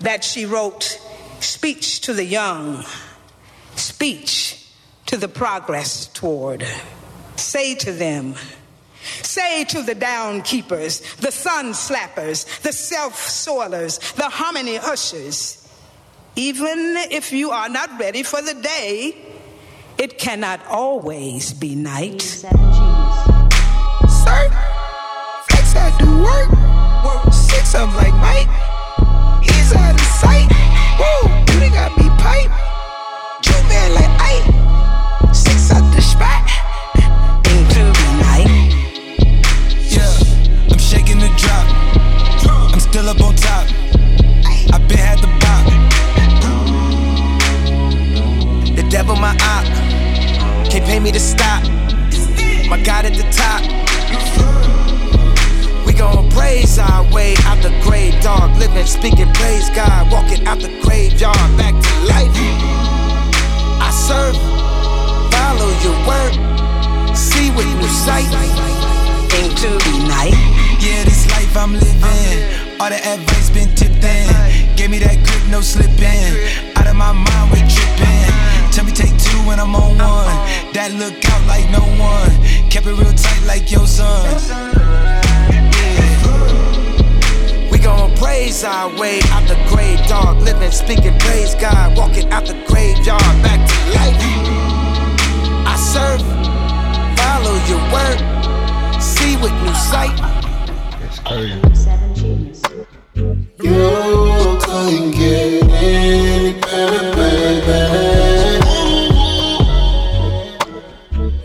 that she wrote speech to the young, speech to the progress toward. Say to them, Say to the down keepers, the sun slappers, the self soilers, the hominy ushers, even if you are not ready for the day, it cannot always be night. Sir, flex I do work, work six of like Mike. Of you got me pipe. Two man like Ike. Six out the spot. The night. Yeah, I'm shaking the drop. I'm still up on top. I been had the bop. The devil my op. Can't pay me to stop. My God at the top. Praise our way out the grave, dog. Living, speaking, praise God. Walking out the graveyard, back to life. I serve, follow your word, see with new sight. Into the night. Yeah, this life I'm living. All the advice been tipped in. Gave me that grip, no slipping. Out of my mind, we tripping. Tell me take two when I'm on one. That look out like no one. Kept it real tight like your son. We gon' praise our way out the grave, dog. Living, speaking, praise God. Walking out the graveyard, back to life. I serve, follow your word, see with new sight. It's crazy. You couldn't get any better, baby.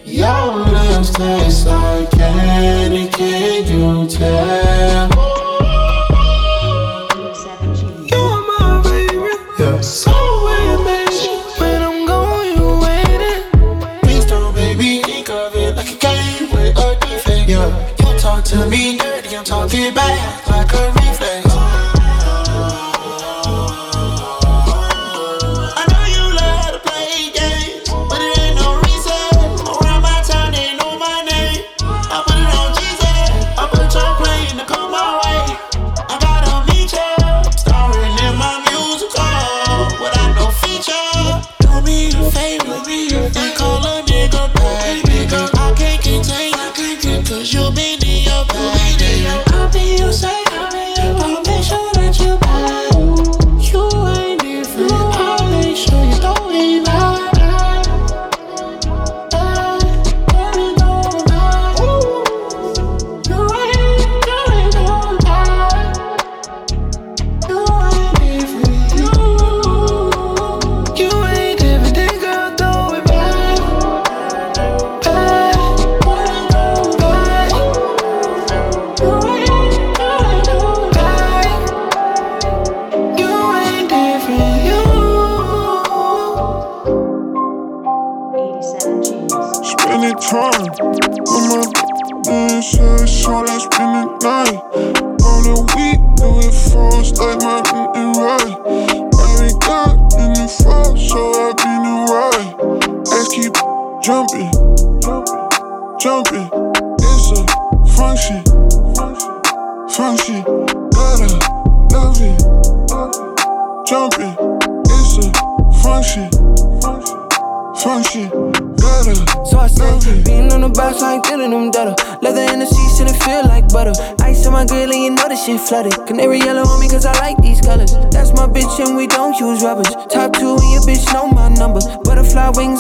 Your lips taste like candy, can you tell? To me. Dirty, I'm talking back like a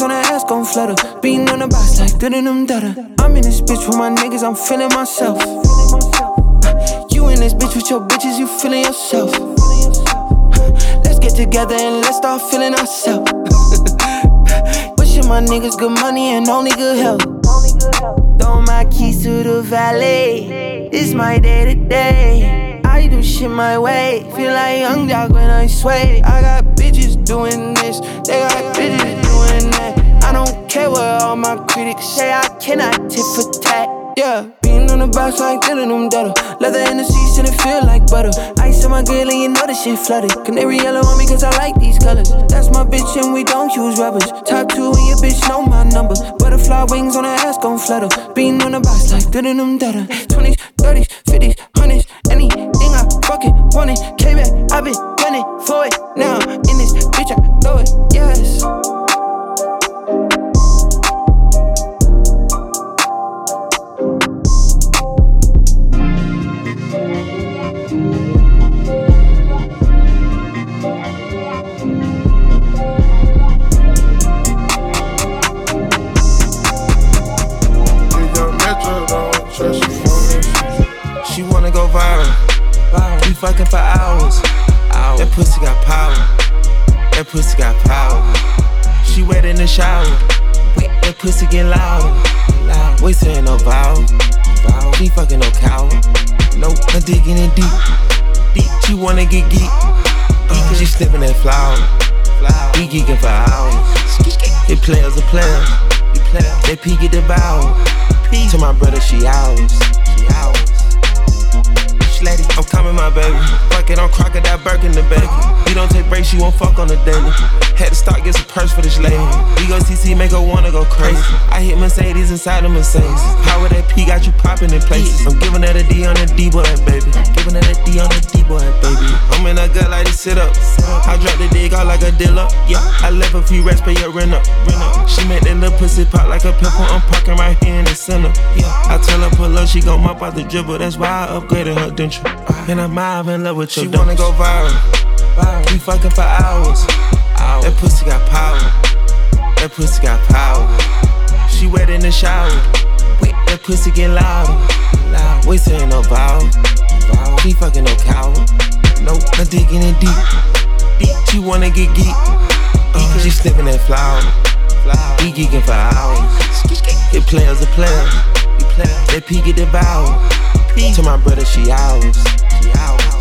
On her ass gon' flutter. Being on the box like dealing them data. I'm in this bitch with my niggas, I'm feeling myself. Uh, you in this bitch with your bitches, you feeling yourself. Uh, let's get together and let's start feeling ourselves. Wishing my niggas good money and only good health. Throw my keys to the valet. It's my day to day. I do shit my way. Feel like young dog when I sway. I got bitches doing this. They got bitches doing that. I don't care what all my critics say. I cannot tip for tat. Yeah, being on the box like dealing them data. Leather in the seats and it feel like butter. Ice on my grill and you know this shit flooded. Canary yellow on me cause I like these colors. That's my bitch and we don't use rubbers. Top two and your bitch know my number. Butterfly wings on her ass gon' flutter. Being on the box like dealing them data. 20s, 30s, 50s, 100s, anything I fucking want it. K-back, i been gunning for it. Now in this bitch, I throw it. Yes. Viral. We fucking for hours. That pussy got power. That pussy got power. She wet in the shower. That pussy get louder. We saying no vowel. She fucking no cow. Nope, I'm digging in deep. Deep. She wanna get geek. Uh, she sniffing that flower. We geeking for hours. They players are players. They peek at the bow. To my brother, she ours. She ours. Slatty, I'm coming, my baby. Fuck it, I'm crocodile Birkin the baby. We don't take breaks, she won't fuck on the daily. Had to start, get some purse for this lady. We go CC, make her wanna go crazy. I hit Mercedes inside the Mercedes. Power that P got you popping in places. I'm giving that a D on the D boy, baby. Giving that a D on the D boy, baby. I'm in a gut like this, sit up. I drop the dig out like a dealer. Yeah, I left a few rest, pay your rent up. Rent up. She make that little pussy pop like a pimple. I'm parking right here in the center. Yeah, I tell her pull up, she gon' mop out the dribble. That's why I upgraded her denture. And I'm out in love with your She wanna go viral. We fucking for hours. That pussy got power. That pussy got power. She wet in the shower. Wait, that pussy get loud. We saying no vowel. She fucking no cow. Nope, I'm digging in deep. Deep. She wanna get geek. Uh, she sniffing that flower. We geeking for hours. It players a players. They peek at the bow. To my brother, she ours. She ours.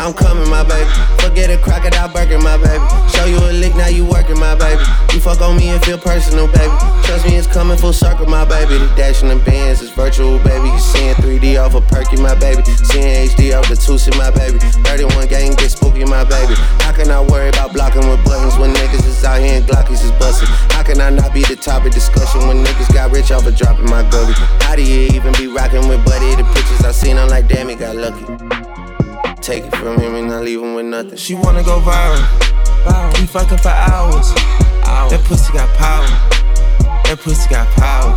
I'm coming, my baby. Forget a crocodile burger, my baby. Show you a lick, now you working, my baby. You fuck on me and feel personal, baby. Trust me, it's coming full circle, my baby. The dash the bands is virtual, baby. You seeing 3D off a of perky, my baby. Seeing HD off the Tusi, my baby. 31 gang get spooky, my baby. How can I worry about blocking with buttons when niggas is out here and Glockies is busting? How can I not be the topic discussion when niggas got rich off of dropping my gubby? How do you even be rocking with Buddy? The pictures I seen, I'm like, damn, he got lucky. Take it from him and I leave him with nothing. She wanna go viral. We fucking for hours. That pussy got power. That pussy got power.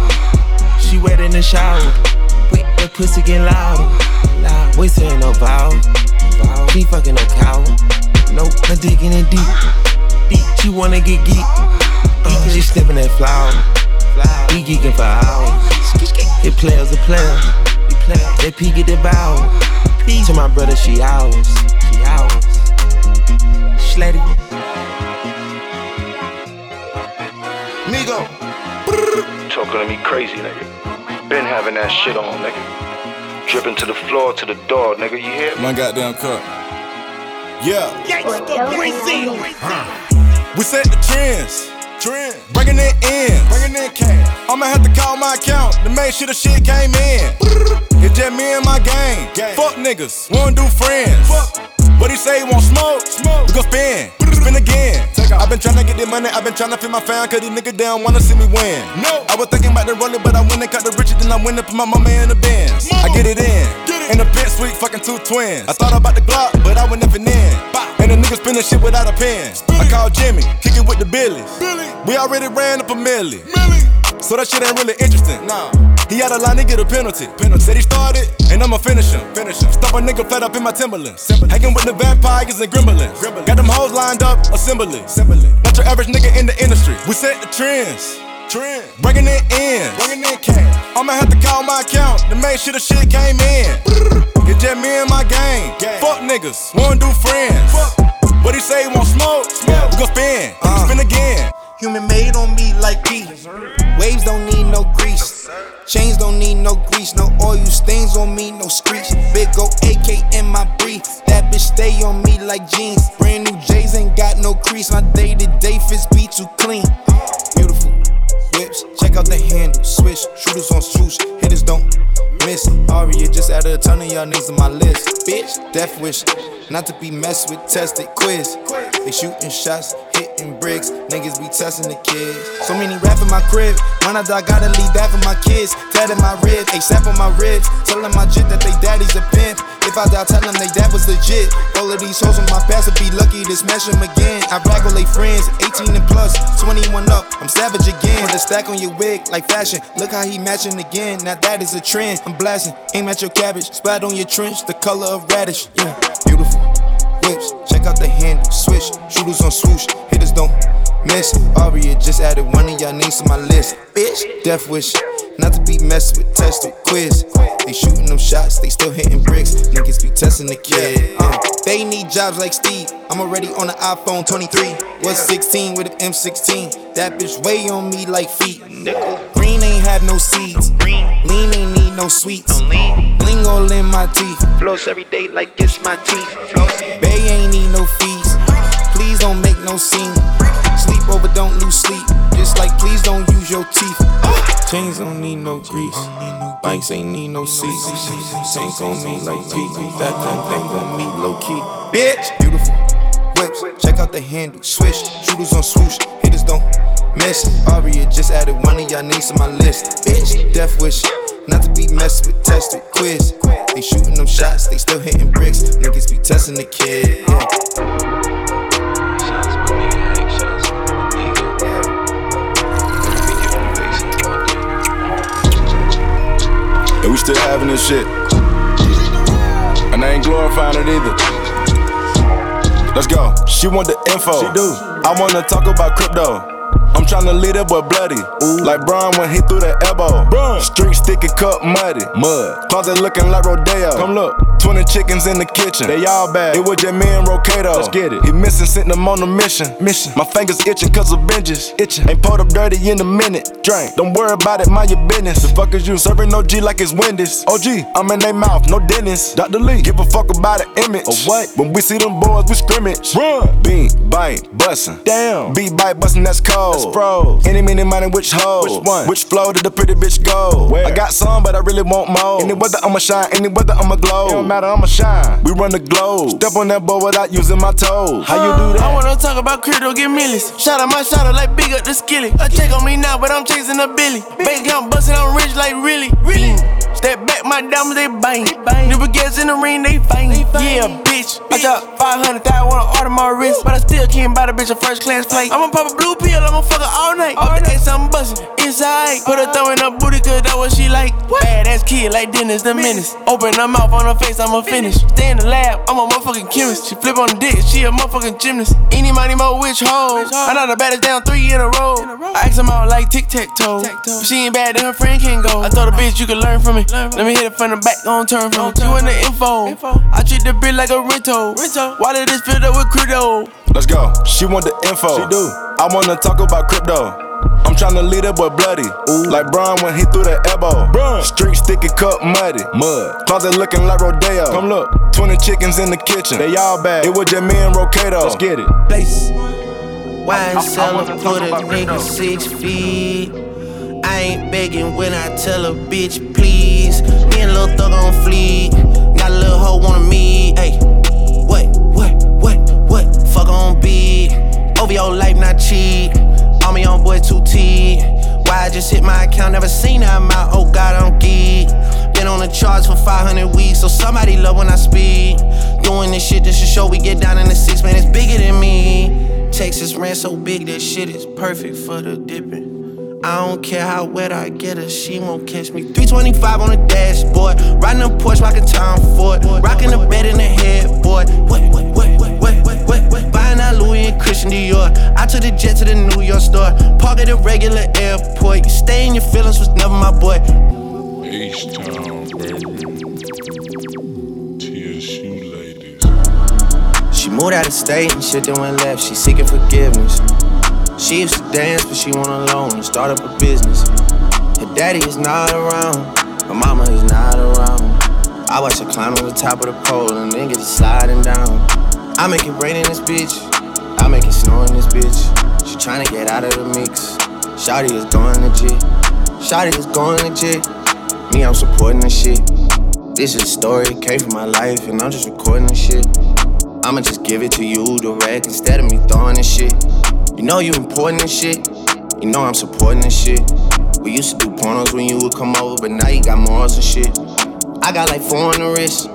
She wet in the shower. That pussy get louder. We saying no vowel. She fucking no cow. Nope, I'm digging in deep. Deep. She wanna get geek. Uh, she sniffing that flower. We geeking for hours. It players are players. They peek at the bow. To my brother, she ours. She ours. Slatty. Migo. Talking to me crazy, nigga. Been having that shit on, nigga. Dripping to the floor, to the door, nigga. You hear me? My goddamn cup. Yeah. We set the trends. Trend. Bringing it in. Bringing in cash. I'ma have to call my account to make sure the shit came in. It's just me and my gang. Fuck niggas. Wanna do friends. What he say, he want smoke? Smoke. We gon' spin. Spin again. i been tryna get the money, i been tryna feed my fam, cause these niggas down wanna see me win. No. I was thinking about the rolling, but I went and cut the riches, then I went and put my mama in the bins. I get it in. Get it. In the pit suite, fucking two twins. I thought about the Glock, but I went nothing in. And the niggas spinning shit without a pen. I called Jimmy, kicking with the Billies. Billy. We already ran up a milli. Millie. So that shit ain't really interesting. Nah. He had a line to get a penalty. penalty. Said he started, and I'ma finish him. Finish him. Stop a nigga flat up in my Timberlands. Hanging with the vampires and gremlins. gremlins. Got them hoes lined up, assembly. assembly. Not your average nigga in the industry. We set the trends. Trend. Bringing it in. Bringing in cash. I'ma have to call my account to make sure the shit came in. Get just me and my gang. gang. Fuck niggas. Wanna do friends. Fuck. What he say? He Want smoke? Smoke. We gon' spin. Uh. Spin again. Human made on me like E. Waves don't need no grease. Chains don't need no grease. No oil stains on me, no screech. Big O AK in my brief. That bitch stay on me like jeans. Brand new J's ain't got no crease. My day to day fits be too clean. Beautiful whips. Check out the handle. Switch. Shooters on swoosh. Hitters don't miss. Aria just added a ton of y'all niggas on my list. Bitch, death wish. Not to be messed with, tested quiz. They shooting shots, hitting bricks. Niggas be testing the kids. So many rap in my crib. When I die, gotta leave that for my kids. Tatted my ribs, ASAP on my ribs. Telling my jit that they daddy's a pimp. If I die, tell them they that was legit. All of these hoes on my past would be lucky to smash them again. I regulate friends, 18 and plus, 21 up. I'm savage again. Put a stack on your wig like fashion. Look how he matching again. Now that is a trend. I'm blasting. Aim at your cabbage. Splat on your trench, the color of radish. Yeah, beautiful whips. Check out the handle, switch. Shooters on swoosh. Hitters don't miss. Aria just added one of y'all names to my list. Bitch, death wish. Not to be messed with, tested, quiz. They shooting them shots, they still hitting bricks. Niggas be testing the kid. Uh, they need jobs like Steve. I'm already on the iPhone 23. Was 16 with an M16. That bitch way on me like feet. Green ain't have no seeds. Lean ain't need no sweets. Bling all in my teeth. Floss every day like it's my teeth. Bay ain't need no fees. Please don't make no scene. Sleep over, don't lose sleep. Just like please don't use your teeth. Chains don't need no grease. Bikes ain't need no seats. Saints on me like Pete. That kind thing on me low key. Bitch, beautiful whips. Check out the handle. Swish. Shooters on swoosh. Hitters don't miss. Aria just added one of y'all names to my list. Bitch, death wish. Not to be messed with, tested, quiz. They shooting them shots, they still hitting bricks. Niggas be testing the kid. Yeah. And we still having this shit. And I ain't glorifying it either. Let's go. She want the info. She do. I wanna talk about crypto. I'm tryna lead it but bloody. Ooh. Like Brian when he threw that elbow. Street sticky cup muddy. Mud. Closet looking like Rodeo. Come look. 20 chickens in the kitchen. They all bad. It was just me and Rocato. Let's get it. He missing, sent them on a mission. Mission. My fingers itching cause of vengeance. Itching. Ain't pulled up dirty in a minute. Drink. Don't worry about it, mind your business. The fuck is you? Serving no G like it's Wendy's. OG, I'm in they mouth, no dentist. Dr. Lee, give a fuck about the image. Or what? When we see them boys, we scrimmage. Run. Bean, bite, bustin'. Damn. Beat, bite, bustin', that's cold. That's oh. froze. Any, mini, money, which hoe? Which one? Which flow did the pretty bitch go? Where? I got some, but I really want more. Any weather, I'ma shine. Any weather, I'ma glow. It don't matter, I'ma shine. We run the globe. Step on that board without using my toes. How you do that? I wanna talk about crypto, get millions. Shout out my shout out like big up the skillet. A check on me now, but I'm chasing a billy. Bank account bustin', I'm rich like really, really. Mm. Step back, my diamonds they bang. New baguettes in the ring, they fang. Yeah, bitch. I dropped 500,000, wanna order my wrist, but I still can't buy the bitch a first class plate. I'ma pop a blue pill, I'ma fuck her all night. Off the I'm bustin' inside. Put her thumb in her booty, cause that's what she like. Badass kid like Dennis the Menace. Open her mouth on her face, I'ma finish. Stay in the lab, I'm a motherfucking chemist. She flip on the dick, she a motherfucking gymnast. Any money, mo, which hoes? I know the baddest down three in a row. I ask them out like tic tac toe. If she ain't bad, then her friend can go. I told the bitch you can learn from me. Let me hit it from the back, gon' turn from. You in the info. I treat the bitch like a rental. Why did this filled up with crypto? Let's go. She want the info. She do. I wanna talk about crypto. I'm tryna lead that boy bloody. Ooh. Like Brian when he threw that elbow. Street sticky cup muddy. Mud. Closet looking like Rodeo. Come look. 20 chickens in the kitchen. They all bad. It was just me and Rocato. Let's get it. Place. Wine cellar put a nigga six feet. I ain't begging when I tell a bitch please. Me and Lil Thug on fleek. Little hoe wanna meet. Hey, what, what, what, what? Fuck on beat. Over your life, not cheat. On me on boy 2T. Why I just hit my account, never seen that amount. Oh God, I'm geek. Been on the charts for 500 weeks, so somebody love when I speak. Doing this shit just to show we get down in the six, man, it's bigger than me. Texas ran so big, that shit is perfect for the dipping. I don't care how wet I get her, she won't catch me. 325 on the dashboard, riding a Porsche, rocking Tom Ford, rocking the bed in the headboard. What, what, what, what, what, what, what? Buying that Louis and Christian Dior. I took the jet to the New York store, park at a regular airport. You stay in your feelings was never my boy. H-Town, baby. TSU ladies. She moved out of state and shit then went left. She seeking forgiveness. She used to dance, but she went alone and start up a business. Her daddy is not around, her mama is not around. I watch her climb to the top of the pole and then get to sliding down. I make it rain in this bitch, I make it snow in this bitch. She tryna get out of the mix. Shotty is going legit. Shotty is going legit. Me, I'm supporting this shit. This is a story, it came from my life, and I'm just recording this shit. I'ma just give it to you direct instead of me throwing this shit. You know you important and shit. You know I'm supporting this shit. We used to do pornos when you would come over, but now you got morals and shit. I got like four on the wrist,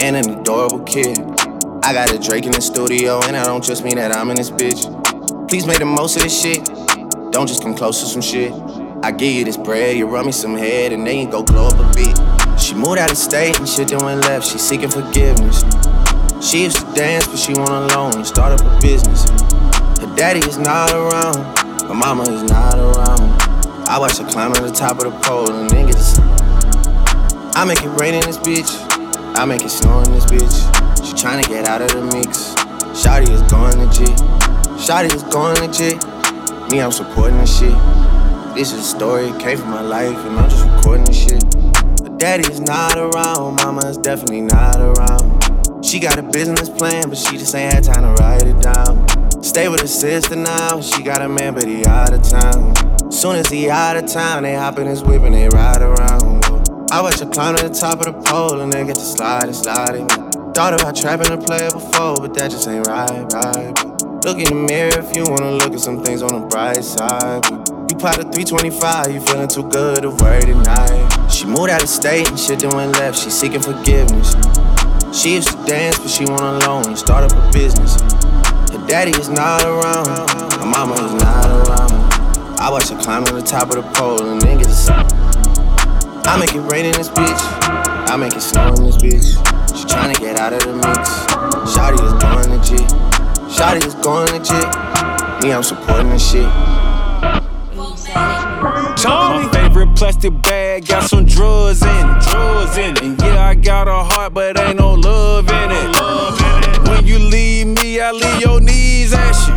and and an adorable kid. I got a Drake in the studio, and I don't just mean that I'm in this bitch. Please make the most of this shit. Don't just come close to some shit. I give you this bread, you run me some head, and then you go glow up a bit. She moved out of state and shit then went left. She seeking forgiveness. She used to dance, but she went alone and start up a business. Her daddy is not around, her mama is not around. I watch her climb to the top of the pole and to I make it rain in this bitch. I make it snow in this bitch. She tryna get out of the mix. Shotty is going legit. Shotty is going legit. Me, I'm supporting this shit. This is a story, came from my life, and I'm just recording this shit. But daddy is not around, mama is definitely not around. She got a business plan, but she just ain't had time to write it down. Stay with her sister now, she got a man, but he out of town. Soon as he out of town, they hop in his whip and they ride around. I watch her climb to the top of the pole and then get to slide and sliding. Thought about trapping a player before, but that just ain't right, right. Look in the mirror if you wanna look at some things on the bright side. You pot a 325, you feeling too good to worry tonight. She moved out of state and shit then went left, she seeking forgiveness. She used to dance, but she went alone and start up a business. Her daddy is not around, my mama is not around. I watch her climb to the top of the pole and then get to I make it rain in this bitch, I make it snow in this bitch. She tryna get out of the mix. Shotty is going legit, Shotty is going legit. Me, I'm supporting this shit. My favorite plastic bag got some drugs in it, drugs in it. And yeah, I got a heart, but ain't no love in it. You leave me, I leave your knees ashy.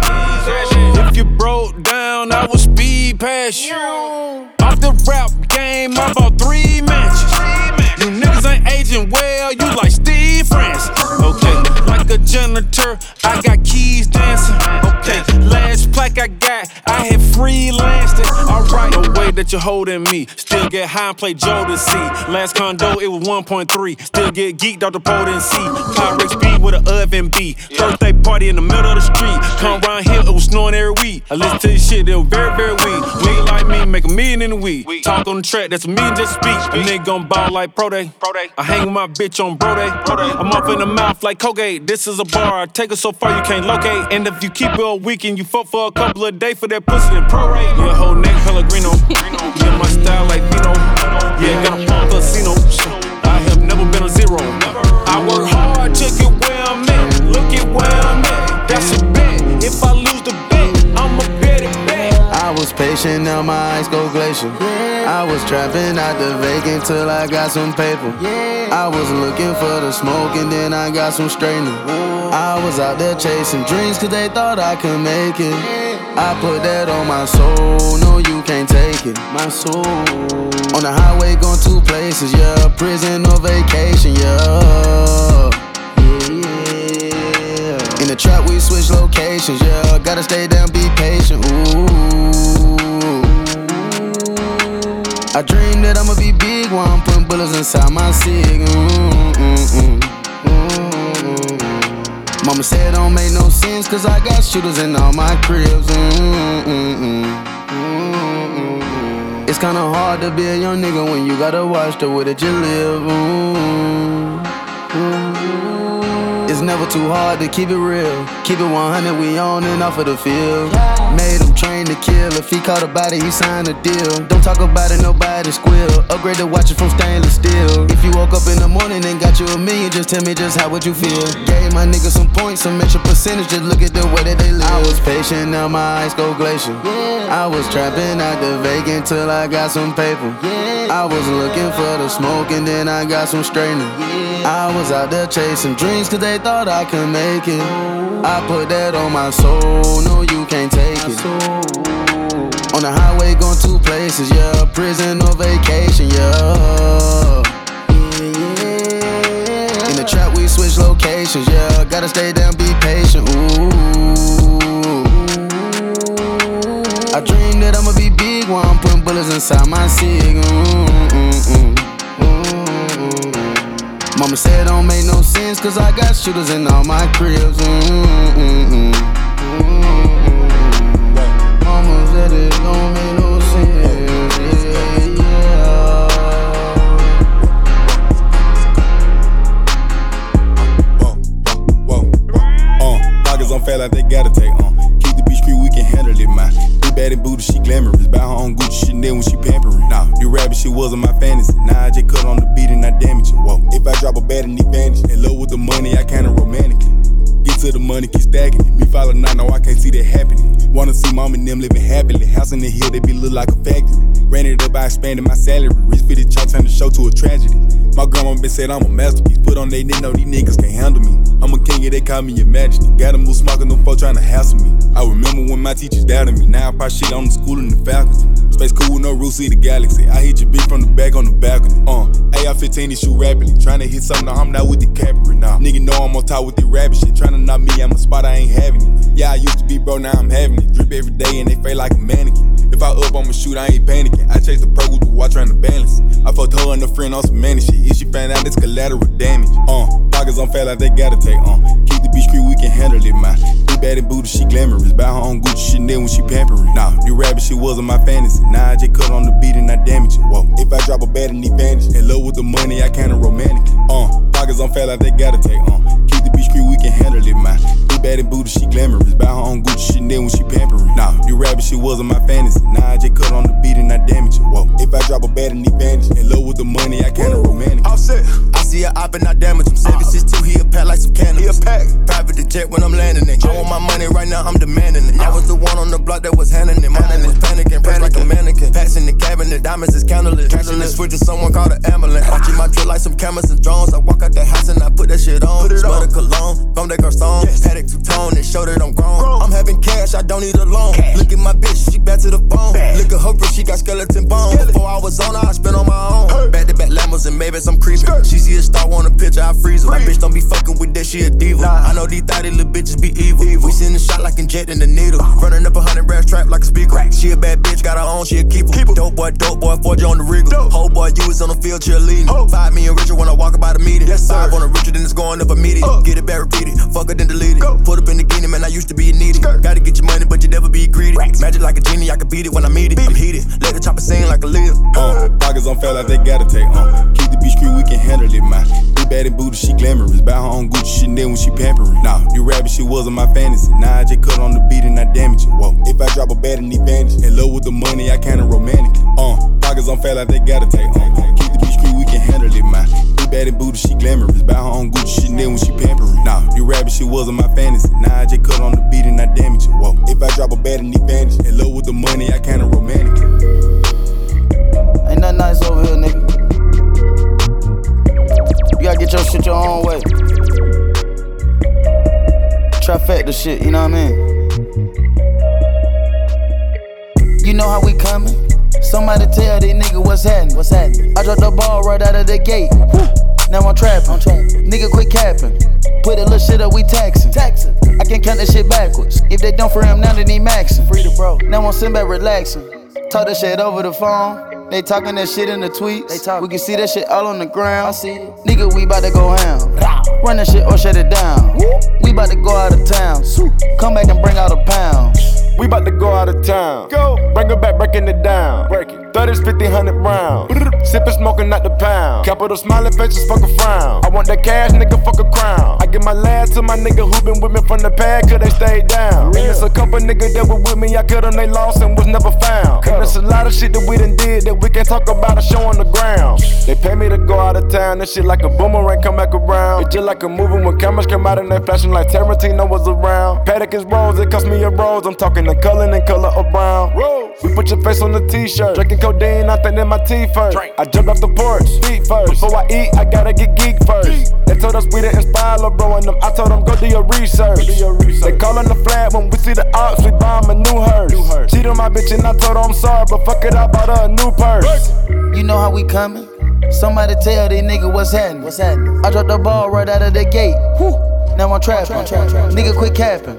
If you broke down, I will speed past you. Off the rap game, I bought three matches. You niggas ain't aging well, you like Steve Francis. Okay, like a janitor, I got keys dancing. Okay, last plaque I got, I had freelanced it. Alright, the way that you're holding me, still get high and play Jodeci. Last condo, it was 1.3. Still get geeked out the potency. Pyrex B with an oven B. Birthday party in the middle of the street. Come round here, it was snowing every week. I listen to this shit, it was very, very weak. Nigga like me, make a million in a week. Talk on the track, that's a million just speak. A nigga gon' ball like Pro Day. I hang with my bitch on Bro Day. I'm off in the mouth like Colgate. This is a bar, take it so far you can't locate. And if you keep it all weekend, you fuck for a couple of days for that pussy and prorate. Yeah, whole neck Pellegrino. Yeah, my style like Vino. Yeah, got a pump casino. I have never been a zero. I work hard to get where I'm at. Look at where I'm at. That's a bet. If I lose the bet, I was patient, now my eyes go glacial. I was trapping out the vacant till I got some paper. I was looking for the smoke and then I got some straightening. I was out there chasing dreams cause they thought I could make it. I put that on my soul, no, you can't take it. My soul. On the highway, going two places, yeah. Prison or vacation, yeah. Trap, we switch locations, yeah. Gotta stay down, be patient, ooh. I dream that I'ma be big while I'm putting bullets inside my cig. Mm-mm-mm. Mm-mm. Mama said don't make no sense, cause I got shooters in all my cribs. Mm, mm, mm, it's kinda hard to be a young nigga when you gotta watch the way that you live. Mm. It's never too hard to keep it real. Keep it 100, we on and off of the field. Made him train to kill. If he caught a body, he signed a deal. Don't talk about it, nobody squeal. Upgrade the watches from stainless steel. If you woke up in the morning and got you a million, just tell me just how would you feel. Gave my niggas some points, some extra percentage. Just look at the way that they live. I was patient, now my eyes go glacial. I was trapping out the vacant till I got some paper. I was looking for the smoke and then I got some straightening. I was out there chasing dreams cause they thought I could make it. I put that on my soul, no, you can't take it. On the highway, going two places, yeah. Prison or vacation, yeah. In the trap, we switch locations, yeah. Gotta stay down, be patient, ooh. I dream that I'ma be big while I'm putting bullets inside my cig. Mm-mm-mm. Mama said it don't make no sense, cause I got shooters in all my cribs. Mm-mm-mm. Mama said it don't make Chanel when she pampering. Nah, you rabbit shit wasn't my fantasy. Nah, I just cut on the beat and I damage it. Whoa, if I drop a bad in advantage, in love with the money, I kinda romantically. Get to the money, keep stacking it. Me follow nine, no, I can't see that happening. Wanna see mom and them living happily. House in the hill, they be look like a factory. Ran it up by expanding my salary. Rich for the chart, turn the show to a tragedy. My grandma been said I'm a masterpiece. Put on they know these niggas can't handle me. I'm a king, yeah, they call me your majesty. Gotta move smoking, them folks tryna hassle me. I remember when my teachers doubted me. Now I pop shit on the school and the faculty. Space cool no roots, see the galaxy. I hit your bitch from the back on the balcony. Uh, AR-15 and shoot rapidly. Tryna hit something, I'm not with the Capri, nah. Nigga know I'm on top with the rabbit shit. Tryna knock me, I'm spot, I ain't having it. Yeah, I used to be bro, now I'm having it. Drip every day and they feel like a mannequin. If I up, I'ma shoot, I ain't panicking. I chase the pro with the watch trying to balance. I fucked her and a friend on some manny shit. If she found out it's collateral damage. Uh, pockets on fat like they gotta take. Uh. Keep the beach crew, we can handle it, man. Big bad and booty, she glamorous. Buy her own Gucci Chanel when she pampering. Nah, you rabbit she wasn't my fantasy. Nah, I just cut on the beat and I damage it. Whoa, if I drop a bad in advantage. In love with the money, I kinda romantic. Uh, pockets on fat like they gotta take on. Uh. Keep the beach crew, we can handle it, man. Big bad and booty, she glamorous. Buy her own Gucci Chanel when she pampering. Nah, you rabbit she wasn't my fantasy. Nah, I just cut on the beat and I damage it. Whoa, if I drop a bad in advantage. In love with the money, I kinda romantic. Offset. I see a op and I damage him. 762, he a pack like some cannabis. He a pack. Private the jet when I'm landing it. I want my money right now, I'm demanding it. I was the one on the block that was handing it. My name was panicking, pressed like a mannequin. In the cabinet, diamonds is candlelit. Catching the switch someone called an ambulance. Watching my drill like some cameras and drones. I walk out the house and I put that shit on. It Smell the cologne, from that stone. Yes. Patek two tone and show that I'm grown. I'm having cash, I don't need a loan. Cash. Look at my bitch, she back to the phone. Bad. Look at her wrist, she got skeleton bones. Skeleton. Before I was on her, I spent on my own. Hey. Back to back Lambos and Maybachs, I'm creeping. Skirt. She see a star, want a picture, I freeze her. My bitch don't be fucking with that, she a diva. Nah. I know these thotty little bitches be evil. evil. We send a shot like injecting the needle. Uh. Running up a hundred racks trap like a speaker. Rack. She a bad bitch, got her own, she a keeper. keeper. Dope boy, dope boy, 4G on the regal. Dope. Whole boy, you was on the field cheerleading. Oh. Five million richer when I walk about a meeting. Yes, Five on a richer than it's going up immediate. Uh. Get it back repeated. Fuck it then delete it. Go. Put up in the guinea, man, I used to be needy. Skirt. Gotta get your money, but you never be greedy. Racks. Magic like a genie, I can beat it when I meet it. Beat I'm heated. Let the chopper sing like a lid. Uh, pockets on fat like they gotta take on. Uh. Keep the beach crew, we can handle it, man. Big bad and booty, she glamorous. Buy her own Gucci Chanel when she pampering. Nah, you rabbit she wasn't my fantasy. Nah, I just cut on the beat and I damage it. Whoa, if I drop a bad in the advantage. In love with the money, I kinda romantic. Uh, pockets on fat like they gotta take. Uh. Keep the beach crew, we can handle it, man. Big bad and booty, she glamorous. Buy her own Gucci she Chanel when she pampering. Nah, you rabbit she wasn't my fantasy. Nah, I just cut on the beat and I damage it. Whoa, if I drop a bad in the advantage. In love with the money, I kinda romantic. Ain't nothing nice over here, nigga. You gotta get your shit your own way. Trifecta shit, you know what I mean? You know how we coming? Somebody tell these nigga what's happening. What's happening? I dropped the ball right out of the gate. Now I'm trapping. I'm trapping. Nigga, quit capping. Put a little shit up, we taxing. Taxing. I can count that shit backwards. If they don't for him, now they need maxing. Free the bro. Now I'm sitting back relaxing. Talk that shit over the phone. They talking that shit in the tweets. They talk. We can see that shit all on the ground. I see it. Nigga, we bout to go ham. Run that shit or shut it down. We bout to go out of town. Come back and bring out a pound. We bout to go out of town. Go. Bring it back, breaking it down. Break it. 30s, 50, 100 rounds. Sippin' smoking out the pound. Capital smiling faces, fuck a frown. I want that cash, nigga, fuck a crown. I give my last to my nigga who been with me from the past, cause they stayed down. And it's a couple niggas that were with me, I cut them, they lost and was never found. And it's a lot of shit that we done did that we can't talk about or show on the ground. They pay me to go out of town, this shit like a boomerang come back around. It's just like a movie when cameras come out and they flashing like Tarantino was around. Patek is rose, it cost me a rose. I'm talking the color and color of brown. We put your face on the t-shirt, drinking codeine, I think in my teeth first. I jumped off the porch, feet first. Before I eat, I gotta get geek first. They told us we didn't inspire LeBron and them. I told them go do your research. They call on the flag when we see the ops, we bomb a new hearse. Cheat on my bitch and I told her I'm sorry, but fuck it, I bought her a new purse. You know how we coming? Somebody tell these nigga what's happening. What's happening? I dropped the ball right out of the gate. Whew. Now I'm trapping. Nigga, quit capping.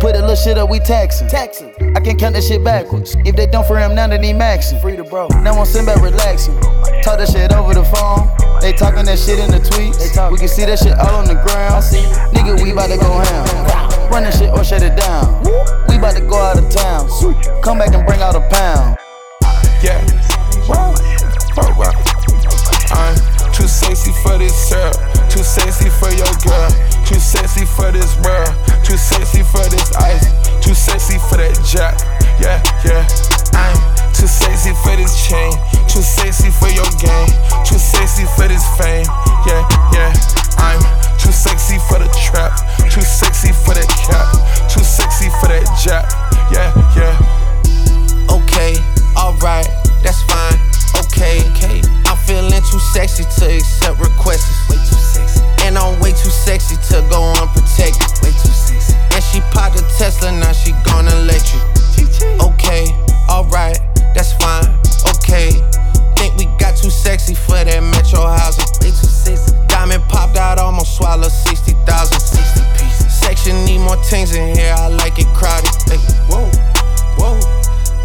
Put a little shit up, we taxing. Taxing. I can count that shit backwards. If they don't for him, now they need maxing. Free the bro. Now I'm sitting back relaxing. Talk that shit over the phone. They talking that shit in the tweets. We can see that shit all on the ground. I see. Nigga, we bout to go ham. Run that shit or shut it down. We bout to go out of town. Come back and bring out a pound. Yeah. Fuck wow. I'm too sexy for this girl. Too sexy for your girl. Too sexy for this world, too sexy for this ice, too sexy for that jack. Yeah, yeah. I'm too sexy for this chain, too sexy for your game, too sexy for this fame. Yeah, yeah. I'm too sexy for the trap, too sexy for that cap, too sexy for that jack. Yeah, yeah. Okay, alright, that's fine. Okay, okay. I'm feeling too sexy to accept requests. Way too sexy. And I'm way too sexy to go unprotected. Way too sexy. And she popped a Tesla, now she gone electric. Okay, alright, that's fine. Okay, think we got too sexy for that metro housing. Way too sexy. Diamond popped out, almost swallowed 60,000. 60 pieces. Section need more things in here, I like it crowded. Hey, whoa, whoa.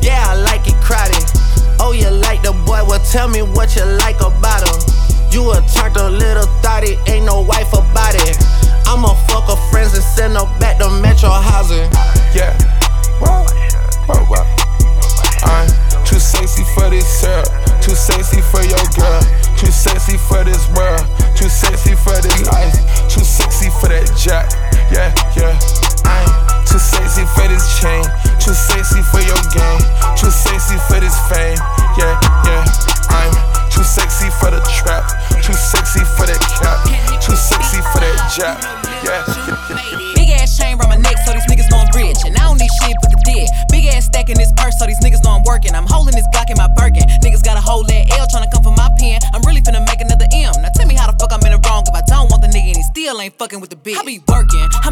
Yeah, I like it crowded. Oh, you like the boy? Well, tell me what you like about him. You a turned a little thotty, ain't no wife about it. I'ma fuck her friends and send her back to Metro housing. Yeah. Whoa, whoa, whoa. I'm too sexy for this syrup, too sexy for your girl, too sexy for this world, too sexy for this life, too sexy for that jack. Yeah, yeah. I'm too sexy for this chain, too sexy for your game, too sexy for this fame. Yeah, yeah. I'm too sexy for the trap, too sexy for that cap, too sexy for that jack. Yeah. Big ass chain around my neck, so these niggas know I'm rich. And I don't need shit but the dick. Big ass stack in this purse, so these niggas know I'm working. I'm holding this Glock in my Birkin. Niggas got a whole that L trying to come for my pen. I'm really finna make another M. Now tell me how the fuck I'm in the wrong if I don't want the nigga and he still ain't fucking with the bitch. I be working, I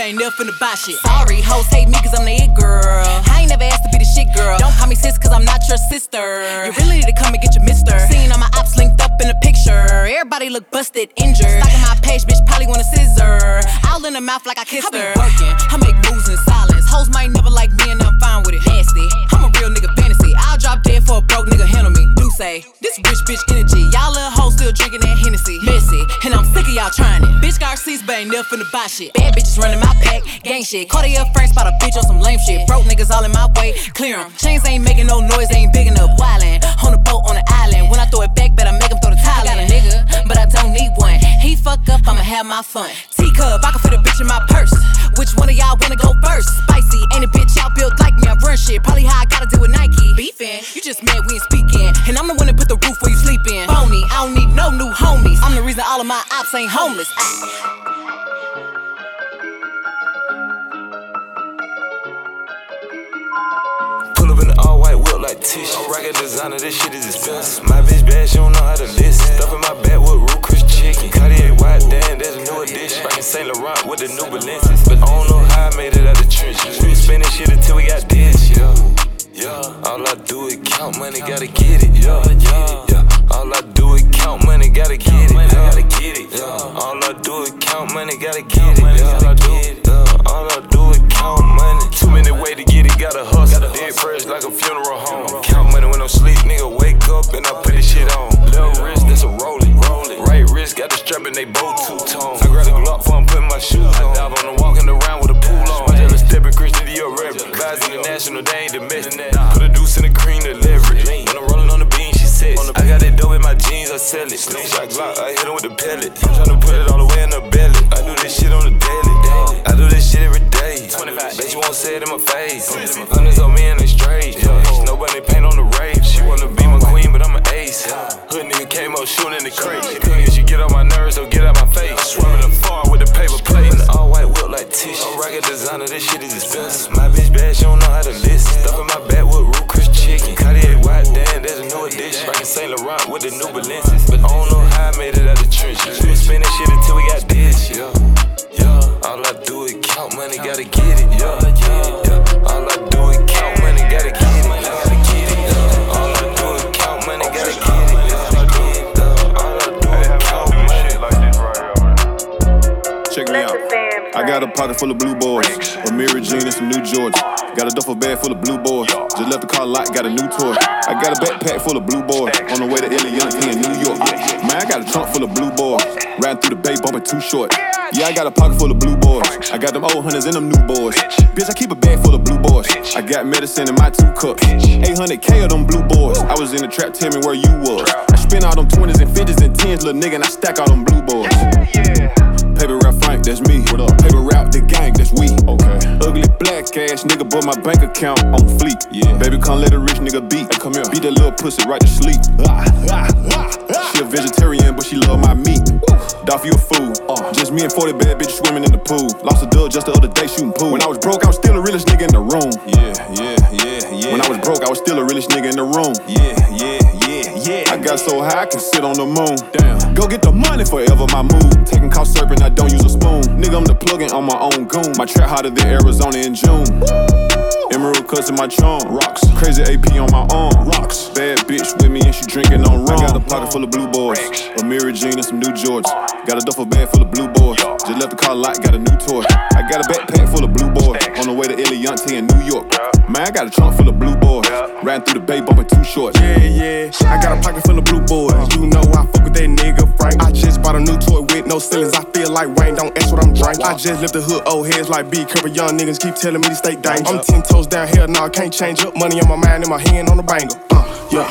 ain't never finna buy shit. Sorry, hoes hate me cause I'm the it girl. I ain't never asked to be the shit girl. Don't call me sis cause I'm not your sister. You really need to come and get your mister. Seen all my ops linked up in a picture. Everybody look busted, injured. Stalking my page, bitch probably want a scissor. All in the mouth like I kissed her. I be working, I make moves in silence. Hoes might never like me and I'm fine with it. Nasty, I'm a real nigga fantasy. I'll drop dead for a broke nigga handle me. Do say, this rich bitch energy. Y'all little hoes still drinking that Hennessy. Y'all trying it. Bitch got receipts, but ain't never finna buy shit. Bad bitches running my pack, gang shit. Cartier Frank spot a bitch on some lame shit. Broke niggas all in my way, clear 'em. Chains ain't making no noise, they ain't big enough. Wildin' on the boat on the island. When I throw it back, better make 'em throw He fuck up, I'ma have my fun. Teacup, I can fit a bitch in my purse. Which one of y'all wanna go first? Spicy, ain't a bitch out built like me. I run shit, probably how I gotta deal with Nike. Beefin', you just mad we ain't speaking. And I'm the one that put the roof where you sleepin'. Phony, I don't need no new homies. I'm the reason all of my ops ain't homeless. Ah. Whip like tissue. Rocket designer, this shit is expensive. My bitch bad, she don't know how to listen. Stuff in my back with root. Cartier white, damn, there's a new addition. Rockin' Saint Laurent with the new Balenci's. But I don't know how I made it out the trenches. We spending shit until we got this, yeah. Yeah, all I do is count money, gotta get it, yeah, yeah, yeah. All I do is count money, gotta get it, yeah, yeah. All I do is count money, gotta get it, yeah, yeah. All I do is count money. Too many ways to get it, gotta hustle. Dead fresh like a funeral home. Count money when I'm sleep, nigga. Wake up and I put this shit on. Left wrist, wrist, got the strap and they both two tone. I grab the Glock for I'm putting my shoes on. I Dive on the walking around with a pool on. My jealous stepping Christian Dior rapper. Vibes international, they ain't domestic. Put a deuce in the cream to leverage. When I'm rolling on the bean, she says. I got that dope in my jeans, I sell it. Slingshot Glock, I hit him with the pellet. Full of blue boys, a mirror jean and some new Georgia. Got a duffel bag full of blue boys. Just left the car lot, got a new toy. I got a backpack full of blue boys. On the way to King in New York. Man, I got a trunk full of blue boys. Riding through the bay, bumping Too Short. Yeah, I got a pocket full of blue boys. I got them old hunters and them new boys. Bitch, I keep a bag full of blue boys. I got medicine in my two cups. 800K of them blue boys. I was in the trap, tell me where you was. I spent all them 20s and 50s and 10s, little nigga, and I stack all them blue boys. Frank, that's me. What up? Paper route the gang, that's we. Okay. Ugly black ass nigga, but my bank account on fleek. Yeah. Baby, come let a rich nigga beat. Hey, come here. Beat that little pussy right to sleep. Ah, ah, ah, she a vegetarian, but she love my meat. Dolph, you a fool. Uh, just me and 40 bad bitches swimming in the pool. Lost a dub just the other day shooting pool. When I was broke, I was still the realest nigga in the room. Yeah, yeah, yeah, yeah. When I was broke, I was still the realest nigga in the room. Yeah, yeah, yeah, yeah. I got so high, I can sit on the moon. Damn. Go get the money forever, my move. Serpent, I don't use a spoon. Nigga, I'm the plugin on my own goon. My trap hotter than Arizona in June. Emerald cuts in my chunk. Rocks. Crazy AP on my arm. Rocks. Bad bitch with me and she drinking on rum. I got a pocket full of blue boys. Amiri jean and some new Jordans. Got a duffel bag full of blue boys. Just left the car lot, got a new toy. I got a backpack full of blue boys. On the way to Eliantte in New York. Man, I got a trunk full of blue boys. Riding through the bay bumping Too Short. Yeah, yeah. I got a pocket full of blue boys. You know I fuck with that nigga Frank. I just bought a new toy with no ceilings. I feel like Wayne. Don't ask what I'm drinking. I just lift the hood, old heads like B. Cover young niggas keep telling me to stay dangerous. I'm ten toes down here, nah, I can't change up. Money on my mind and my hand on the banger. Uh, yeah,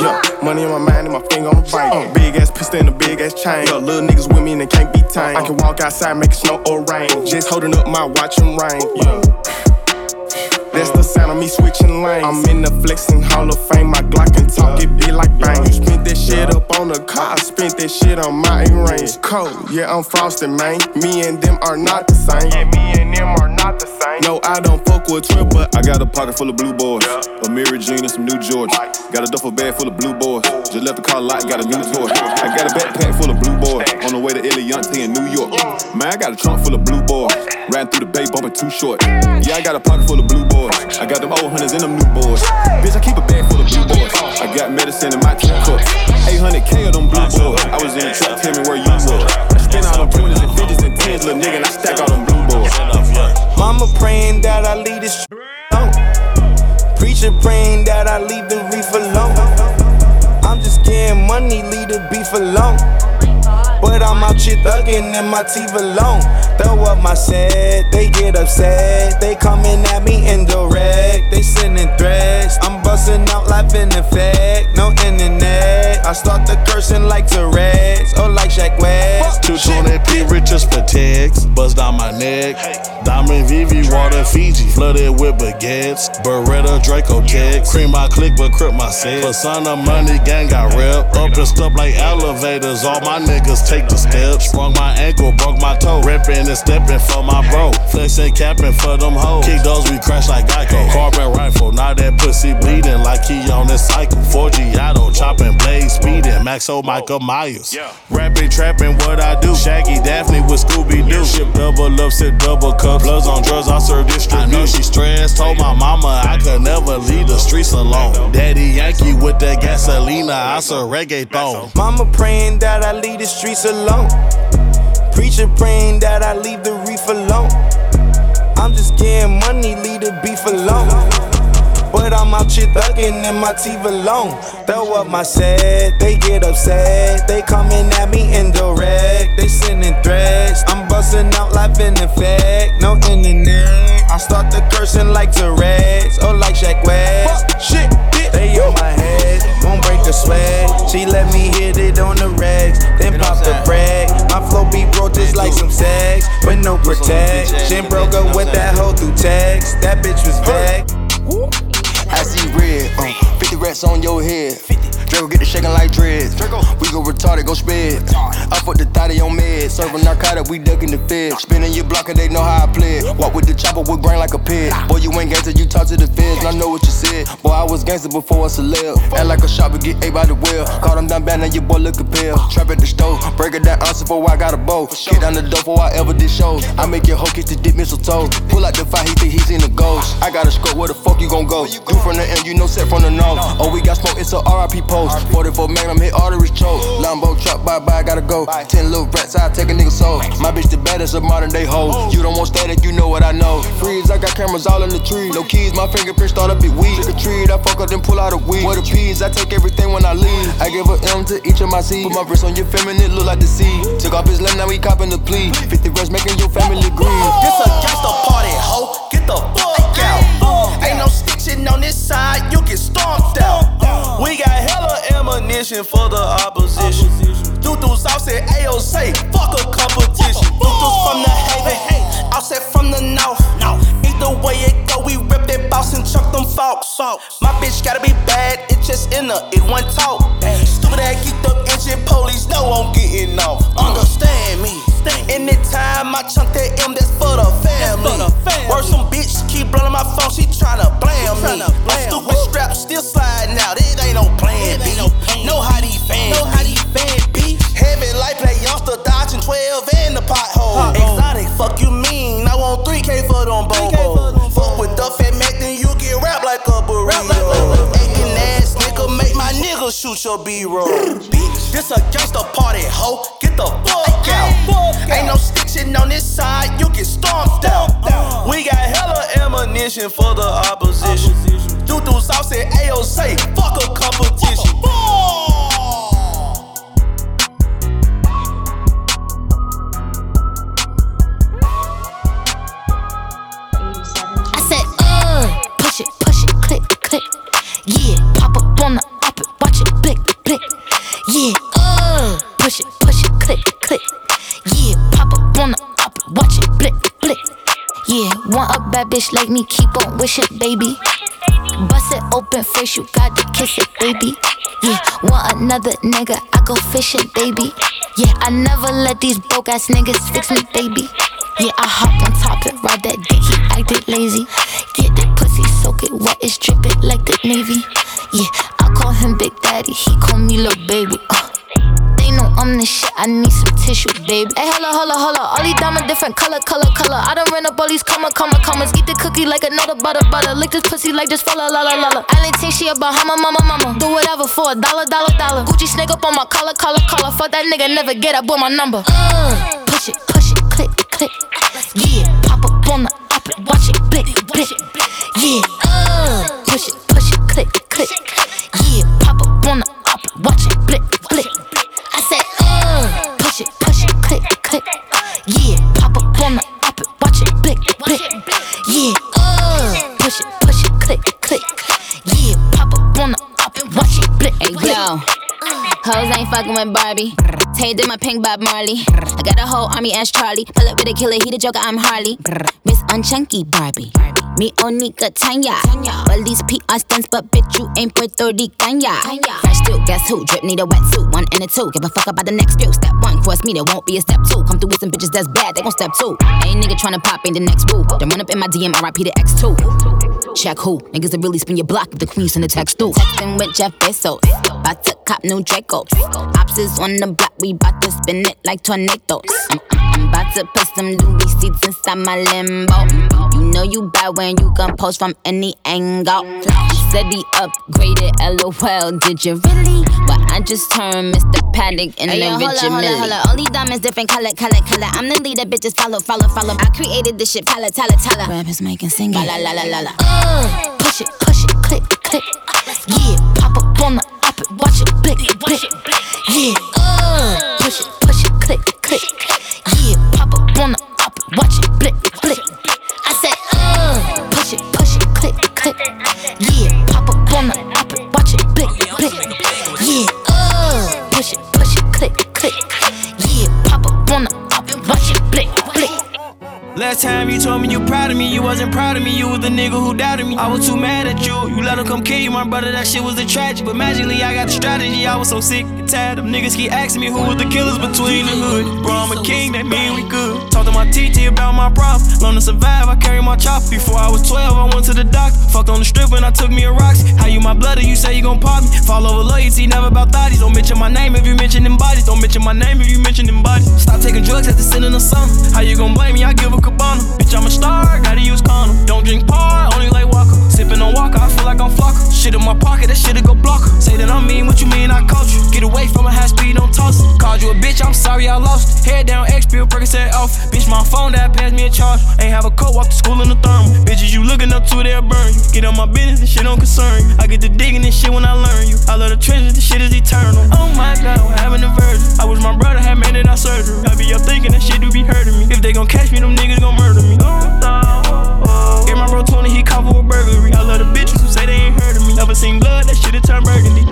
yeah. Money in my mind and my finger on the banger. Uh, big ass pistol and a big ass chain. Yeah, little niggas with me and they can't be tamed. I can walk outside, make it snow or rain. Just holding up my watch and rain. Yeah. That's the sound of me switching lanes. I'm in the flexing hall of fame. My Glock and talk, it be like bang. You spent that shit up on the car. I spent that shit on my range. Cold, yeah, I'm frosted, man. Me and them are not the same. Yeah, me and them are not the same. No, I don't fuck with Trip, but I got a pocket full of blue boys. Amiri jean and some new Jordans. Got a duffel bag full of blue boys. Just left the car lot, got a new toy. I got a backpack full of blue boys. On the way to Eliantte in New York. Mm. Man, I got a trunk full of blue boys. Riding through the bay, bumping Too Short. Yeah, I got a pocket full of blue boys. I got them old hunters and them new boys. Bitch, I keep a bag full of blue boys. I got medicine in my two cups. 800K of them blue boys. I was in the truck, tell me where you was. I spent all them 20s and 50s and 10s, little nigga, and I stack all them blue boys. Mama praying that I leave this alone. Preacher praying that I leave the reef alone. I'm just getting money, leave the beef alone. But I'm out here thugging in my teeth alone. Throw up my set, they get upset. They coming at me indirect, they sending threats. I'm busting out life in effect, no internet. I start the cursing like Tourette's, or like Shaq West. 220p riches for tags, buzz down my neck. Diamond VV, water Fiji, flooded with baguettes. Beretta, Draco Tech, cream my click, but crip my set. Persona money gang got rep, up and stuff like elevators. All my niggas take the steps. Sprung my ankle, broke my toe. Ripping and stepping for my bro. Flexin' capping for them hoes. Kick those, we crash like Geico. Carbon rifle, now that pussy bleeding like he on this cycle. 4G auto, chopping blades, speeding. Maxo oh, Michael Myers. Yeah. Rapping, trapping, what I do. Shaggy Daphne with Scooby Doo. Ship double up, sit double cup. Bloods on drugs, I serve distribution. I know she stressed. Told my mama I could never leave the streets alone. Daddy Yankee with that gasolina, I serve reggaeton. Mama praying that I leave the streets alone. Preacher praying that I leave the reef alone. I'm just getting money, leave the beef alone. But I'm out here thugging in my teeth alone. Throw up my set, they get upset. They coming at me indirect, they sending threats. I'm busting out life in effect, no internet. I start the cursing like Tourette's or like Shaq West. Shit, they on my head, won't break a sweat. She let me hit it on the rags, then pop the brag. My flow be broke just like some sex, but no protection. Broke up with that hoe through text. That bitch was back. I see red, uh, 50 rats on your head. 50. Draco get the shaking like dreads. We go retarded, go sped. I put the thotty on med. Serving narcotic, we ducking the feds. Spinning your block and they know how I play. it. Walk with the chopper with brain like a pig. Boy, you ain't gangster, you talk to the feds. And I know what you said. Boy, I was gangster before I celeb. Act like a shopper, get ate by the well. Caught him down bad, now your boy lookin' pale. Trap at the stove, break it down answer before I got a bow. Kick down the door before I ever did shows. I make your hoe kiss the dick mistletoe. Pull out the fire, he think he's in the ghost. I got a scope, where the fuck you gon' go? Do from the end, you know set from the nose. Oh, we got smoke, it's a RIP post. 44 Magnum hit arteries choke. Lambo truck, bye bye, gotta go. Ten little rats, I take a nigga soul. My bitch the baddest of modern day hoes. Oh. You don't want static, you know what I know. Freeze, I got cameras all in the tree. No mm. keys, my fingerprints start up big weed. Trick or treat, I fuck up, then pull out a weed. Where the peas, I take everything when I leave. I give a M to each of my C's. Put my wrist on your feminine, look like the sea. Took off his limb, now we copping the plea. 50 rest making your family green. This a gangsta party, ho. Get the fuck out. Ain't no stitching on this side, you get stomped out. We got hella ammunition for the opposition. Doo-doo sauce at AOC, fuck a competition. Doo-doo's from the haven, offset from the north. Either way it go, we rip that boss and chuck them folks. My bitch gotta be bad, it just in her, it one talk. Stupid ass geeked up engine police, know I'm getting off. Understand me. Anytime I chunk that M, that's for the family. Worse, some bitch keep blowing my phone, she tryna blame me. I'm stupid straps still sliding out, it ain't no plan B. Know how these fans know how these fans be. Heavy life play youngster dodging 12 in the pothole. Exotic, fuck you mean? I want 3K for them bobos. Fuck with the fat Mac, then you get wrapped like a burrito. Nigga shoot your B-roll. Bitch, this a gangsta party, hoe. Get the fuck out. Ain't no stitching on this side, you get stomped out. We got hella ammunition for the opposition. Do do sauce and AO say, fuck a competition. I said, uh, push it, push it, click, click. Yeah, pop up on the Yeah, uh, push it, push it, click, click. Yeah, pop up on the op it, watch it, blick, blick. Yeah, want a bad bitch like me, keep on wishing, baby. Bust it open first, you got to kiss it, baby. Yeah, want another nigga, I go fishing, baby. Yeah, I never let these broke ass niggas fix me, baby. Yeah, I hop on top and ride that dick, he acted lazy. Get that pussy, soak it wet, it's dripping like the Navy. Yeah, call him Big Daddy, he call me Lil Baby. Uh. They know I'm the shit, I need some tissue, baby. Hey, holla, holla, holla. All these diamonds different color, color, color. I done ran up all these comma, comma, commas. Eat the cookie like another butter, butter. Lick this pussy like just follow, la, la, la, la. I ain't think she a Bahama, mama, mama. Do whatever for a dollar, dollar, dollar. Gucci snake up on my collar, collar, collar. Fuck that nigga, never get up with my number. Uh, push it, push it, click, click. Yeah, pop up on the it, watch it, blick, blick. Yeah, uh, push it, push it, click, click. Watch it, blick, blick. I said, uh, push it, push it, click, click. Yeah, pop up on the op it, watch it, blick, blick. Yeah, uh, push it, push it, click, click. Yeah, pop up on the op it, watch it, blick, Hey, blick. yo. Hoes ain't fucking with Barbie. Tay did my pink Bob Marley. I got a whole army as Charlie. Pull up with a killer, he the joker, I'm Harley. Miss Unchunky Barbie. Me Onika Tanya. Well, these PR stunts, but bitch, you ain't Puerto Rican. ya. Fresh too, guess who? Drip need a wetsuit. One and a two. Give a fuck about the next few. Step one, cross me, there won't be a step two. Come through with some bitches that's bad, they gon' step two. Ain't nigga tryna pop, ain't the next boo. Then run up in my DM, RIP to X2. Check who? Niggas that really spin your block if the queen send a text through. Texting with Jeff Bezos. About to cop new Dracos. Ops is on the block, we bout to spin it like tornadoes. I'm, I'm about to put some Louis seats inside my limbo. You know you bad when you can post from any angle. Said he upgraded, lol. Did you really? Well, I just turned Mr. Patek in Hey, the yo, hold Richard up, hold up, hold up. These diamonds different color, color, color. I'm the leader, bitches follow, follow, follow. I created this shit, pala, tala, tala. Rappers making sing La la la la la la. Uh, push it, push it, click, click. Yeah, pop up on the op it, watch it, blick, blick. Yeah, uh, push it, push it, click, click. Yeah, pop up on the op it, watch it, blick, Last time you told me you proud of me, you wasn't proud of me. You was the nigga who doubted me. I was too mad at you. You let him come kill you, my brother. That shit was a tragic. But magically, I got the strategy. I was so sick and tired of niggas keep asking me who was the killers between the hood. Bro, I'm a king, that mean we good. Talk to my TT about my problems, Learn to survive, I carry my chop. Before I was 12, I went to the doctor. Fucked on the strip when I took me a rocks. How you my blood, you say you gon' pop me. Fall over loyalty, never about thotties. Don't mention my name if you mention them bodies. Don't mention my name if you mention them bodies. Stop taking drugs at the sin of the summer. How you gon' blame me? I give a cabana. Bitch, I'm a star, gotta use condom. Don't drink par, only like Walker. Sippin' on Walker, I feel like I'm flocker. Shit in my pocket, that shit'll go blocker. Say that I'm mean, what you mean I coach you? Get away from a high speed, don't toss it. Called you a bitch, I'm sorry I lost. Head down, X pill, Percocet off. Oh, bitch, my phone that passed me a charge. Ain't have a coat, walk to school in the thermal. Bitches, you looking up to, they'll burn you. Get on my business, this shit don't concern you. I get to digging this shit when I learn you. I love the treasures, this shit is eternal. Oh my god, what happened to virgin? I wish my brother had made it out surgery. I be up thinking that shit do be hurting me. If they gon' catch me, them niggas gon' murder me. Oh, Oh, Get my bro 20, he caught for a burglary. I love the bitches who say they ain't heard of me. Never seen blood, that shit it turned burgundy.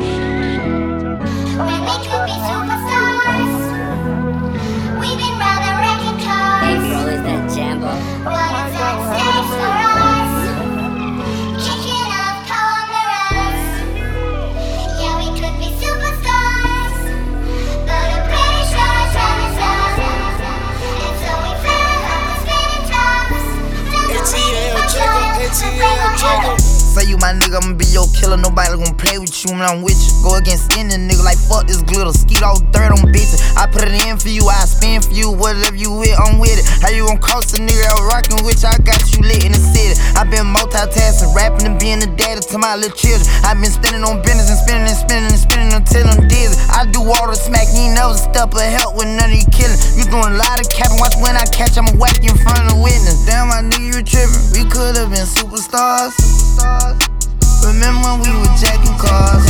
T.L. Jiggle you my nigga, I'ma be your killer. Nobody gon' play with you when I'm with you. Go against any nigga like fuck this glitter. Skeet all dirt on bitches. I put it in for you, I spin for you. Whatever you with, I'm with it. How you gon' cost a nigga out rockin' with you? I got you lit in the city. I been multitasking, rapping and being the daddy to my little children. I been spending on business and spending and spending and spending until I'm dizzy. I do all the smack, you never step of help with none of you killing. You doing a lot of capping, watch when I catch, I'ma whack you in front of the witness. Damn, my nigga, you tripping. We could've been superstars. Remember when we were jacking cars?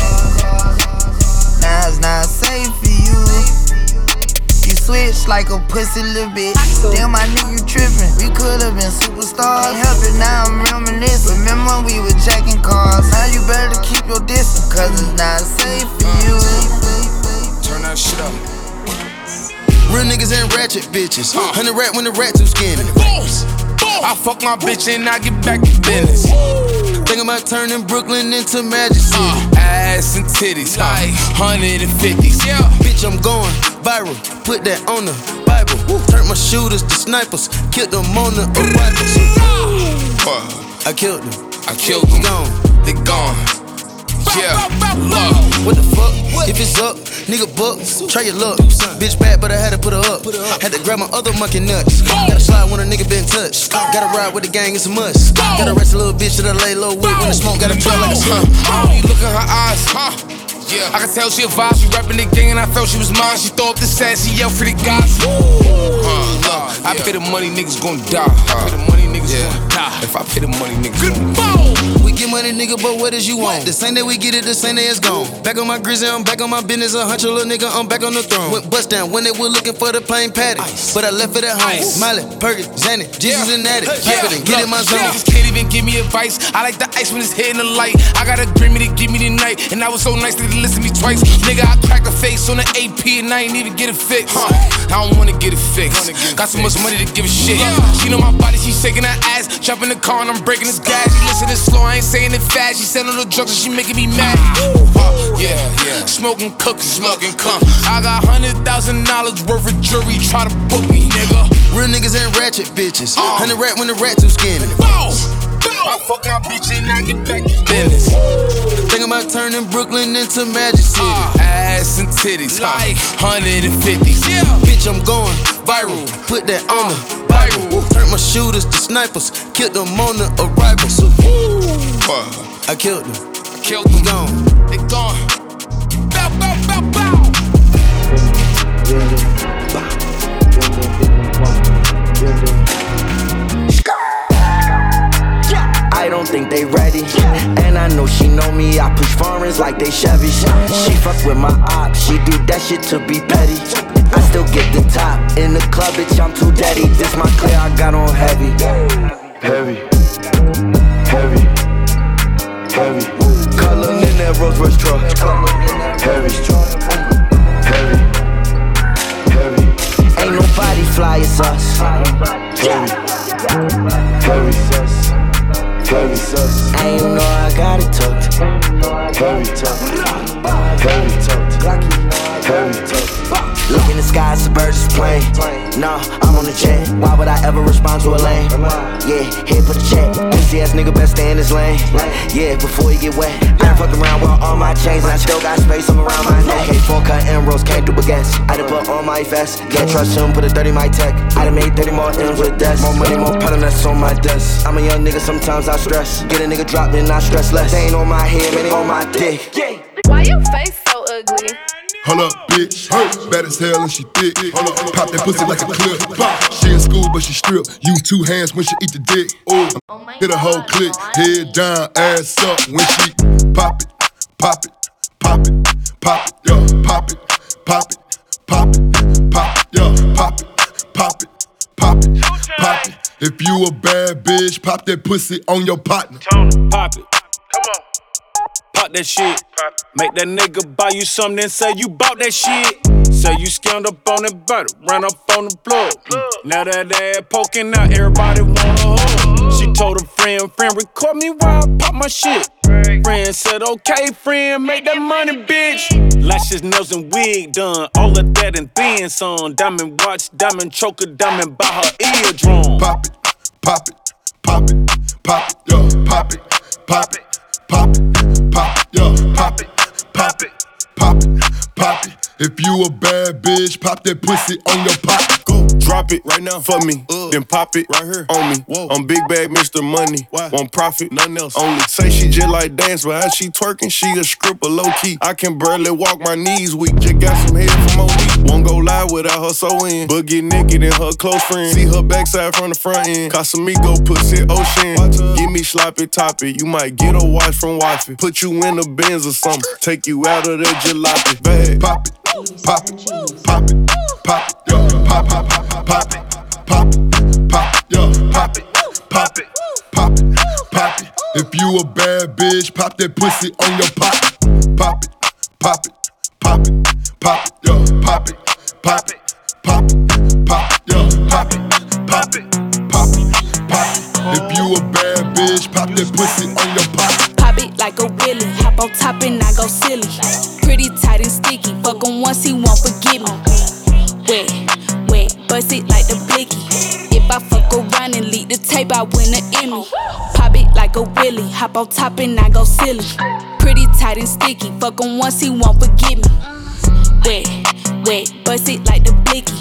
Now it's not safe for you. You switch like a pussy little bitch. Damn, my nigga, you tripping. We could've been superstars. Can't help it, now I'm reminiscing. Remember when we were jacking cars? Now you better keep your distance, cause it's not safe for uh. you. Turn that shit up. Real niggas ain't ratchet bitches. Hundred rat when the rat too skinny. I fuck my bitch and I get back to business. Think about turning Brooklyn into Magic City. ass and titties, like 150s. Yeah, bitch, I'm going viral. Put that on the Bible. Turn my shooters to snipers. Killed them on the arrivals. I killed them. I killed them. Gone. They gone. Yeah, uh, what the fuck? If it's up, nigga buck, try your luck. Bitch bad, but I had to put her up. Had to grab my other monkey nuts. Gotta slide when a nigga been touched. Gotta ride with the gang, it's a must. Gotta rest a little bitch that I lay low with when the smoke gotta trail like a sun. Oh, you look in her eyes, huh? Yeah, I can tell she a vibe. She rapping the gang, and I felt she was mine. She throw up the sass, she yell for the guys. Uh, look, I pay the money, niggas gon' die. I pay the money, niggas gon' die. If I pay the money, niggas gon' die. We get money, nigga, but what is you want? The same day we get it, the same day it's gone. Back on my grizzly, I'm back on my business. A hunch, little nigga, I'm back on the throne. Went bust down when they were looking for the plain patty. But I left it at home. Miley, Perkins, Zanny, Jesus and Natty. Yeah, it and get in my zone. Niggas can't even give me advice. I like the ice when it's hitting the light. I got a Grammy to give me the night, and I was so nice that they listen to me twice. Nigga, I cracked a face on the AP and I ain't even get it fixed. Huh. I don't wanna get it fixed. Got so much money to give a shit. Yeah. She know my body, she shaking her ass. Jump in the car and I'm breaking the gas. She listening slow, I ain't saying it fast. She on the drugs and she making me mad. Uh, yeah, yeah. Smoking cookies, smoking cum. I got hundred thousand dollars worth of jewelry. Try to book me, nigga. Real niggas ain't ratchet bitches. Hundred rat when the rat too skinny. I fuck my bitch and I get back to business. Think about turning Brooklyn into Magic City. ass and titties, like 150s. Yeah, bitch, I'm going viral. Put that on the uh, Bible. Turn my shooters to snipers. Killed them on the arrivals. I killed them. I Killed them. Gone. They gone. Bow, bow, bow, bow. I don't think they ready. And I know she know me. I push foreigns like they Chevy. She fuck with my op. She do that shit to be petty. I still get the top. In the club, bitch, I'm too daddy. This my clear, I got on heavy. Heavy. Heavy. Heavy. Color in that Rolls Royce truck. Heavy. Heavy. Heavy. Ain't nobody fly as us. Heavy. Heavy. Heavy. I ain't know I got it tucked. Heavy. Heavy tucked. Heavy tucked. Look in the sky, it's a bird's plane. Nah, I'm on the jet. Why would I ever respond to a lane? Yeah, here for the check. Pussy ass nigga best stay in his lane. Yeah, before he get wet. I fuck around with all my chains and I still got space all around my neck. Okay, four cut emeralds, can't do a guess. I done put on my vest. Can't trust him, put a 30 my tech. I done made 30 more M's with desk. More money, more pattern that's on my desk. I'm a young nigga, sometimes I stress. Get a nigga drop, then I stress less. They ain't on my head, man, they on my dick. Why your face so ugly? Hold up, bitch. Bad as hell and she thick. Pop that pussy like a clip. She in school, but she strip. Use two hands when she eat the dick. Ooh, hit a whole click. Head down, ass up when she pop it, pop it, pop it, pop it, yo, pop it, pop it, pop it, pop it, yo, pop it, pop it, pop it, pop it. If you a bad bitch, pop that pussy on your partner. Pop it. Come on. Pop that shit. Make that nigga buy you something and say you bought that shit. Say you scammed up on the butter, ran up on the plug. Now that ass poking out, everybody wanna hug. She told a friend, friend, record me while I pop my shit. Friend said, okay, friend, make that money, bitch. Lashes, nails, and wig done. All of that and then some. Diamond watch, diamond choker, diamond by her eardrum. Pop it, pop it, pop it, pop it, yo, pop it, pop it, pop it, yeah, pop it, pop it, pop it, pop it. If you a bad bitch, pop that pussy on your pop. Drop it right now for me, uh, then pop it right here on me. Whoa. I'm big bag Mr. Money, Why? want profit, nothing else. Only say she just like dance, but how she twerking, she a stripper low key. I can barely walk my knees weak, just got some head from OD. Won't go live without her so in, but get naked in her close friend. See her backside from the front end, Casamigo pussy ocean. Give me sloppy toppy, you might get a watch from wifey. Put you in a Benz or something, take you out of that jalopy bag. Pop it pop it, pop it, pop it, yo, pop, pop, pop, pop it, pop pop, yo, pop it, pop it, pop it, pop it. If you a bad bitch, pop that pussy on your pop, pop it, pop it, pop it, pop it, yo, pop it, pop it, pop it, pop it, yo, pop it, pop it, pop it, pop it. If you a bad bitch, pop that pussy on your pop. Pop it like a willy, hop on top and I go silly pretty tight and sticky. Fuck him once, he won't forgive me. Wet, wet, bust it like the blicky. If I fuck around and leak the tape, I win an Emmy. Pop it like a willy, hop on top and I go silly. Pretty tight and sticky. Fuck him once, he won't forgive me. Wet, wet, bust it like the blicky.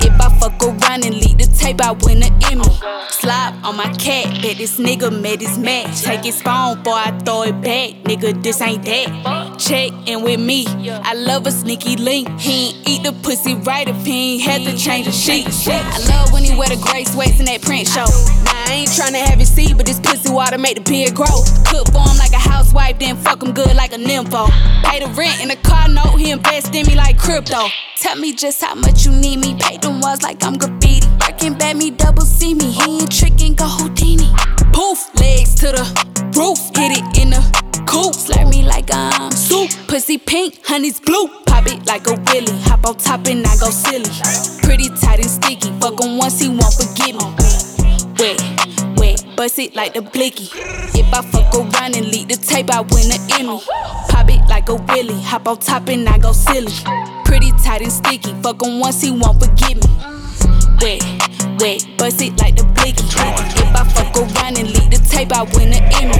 If I fuck around and leak the tape, I win an Emmy. Slap on my cat, bet this nigga made his match. Take his phone, boy, I throw it back. Nigga, this ain't that. Check in with me. I love a sneaky link. He ain't eat the pussy right if he ain't had to change the sheet. I love when he wear the gray sweats in that print show. Now I ain't tryna have it see, but this pussy water make the beard grow. Cook for him like a housewife, then fuck him good like a nympho. Pay the rent in the car note, he invest in me like crypto. Tell me just how much you need me. Pay them walls like I'm graffiti. Working bad me, double see me. He ain't tricking, go Houdini. Poof, legs to the roof. Hit it in the coop. Slurp me like I'm soup. Pussy pink, honey's blue. Pop it like a willy. Hop on top and I go silly. Pretty tight and sticky. Fuck him once, he won't forgive me. Wet, wet, bust it like the blicky. If I fuck around and leak the tape, I win an Emmy. Pop it like a willy. Hop on top and I go silly. Pretty tight and sticky. Fuck him once, he won't forgive me. Wet, wet, bust it like the blicky. If I fuck around and leak the tape, I win an Emmy.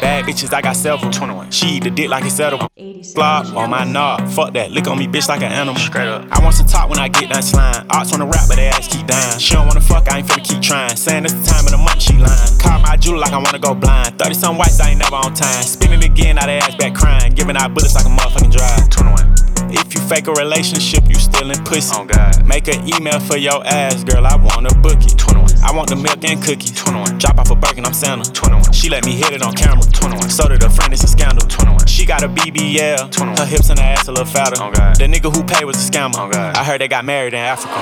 Bad bitches, I got several. 21. She eat the dick like it's edible. Flop on my knob. Fuck that. Lick on me, bitch, like an animal. Straight up. I want some top when I get done slime. Arts on the rap, but they ass keep dying. She don't wanna fuck, I ain't finna keep trying. Saying it's the time of the month, she lying. Call my jewel like I wanna go blind. 30 some whites, I ain't never on time. Spinning again, now they ass back crying. Giving out bullets like a motherfucking drive. 21. If you fake a relationship, you still in pussy. Oh God. Make an email for your ass, girl. I wanna book it. 21. I want the milk and cookies. 21. Drop off a Birkin, I'm Santa. 21. She let me hit it on camera. 21. So did a friend, it's a scandal. 21. She got a BBL. 21. Her hips and her ass a little fatter. Oh God. The nigga who paid was a scammer. Oh God. I heard they got married in Africa.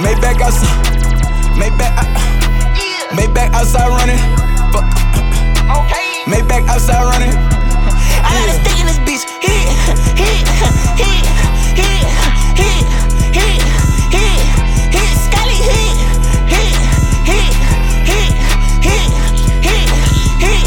Maybach outside. Maybach. Uh, Maybach outside running. Fuck. Okay. Maybach outside running. I got a stick in this bitch. Hit, hit, hit, hit, hit, hit, hit, hit. Scully hit, hit, hit, hit, hit, hit, hit,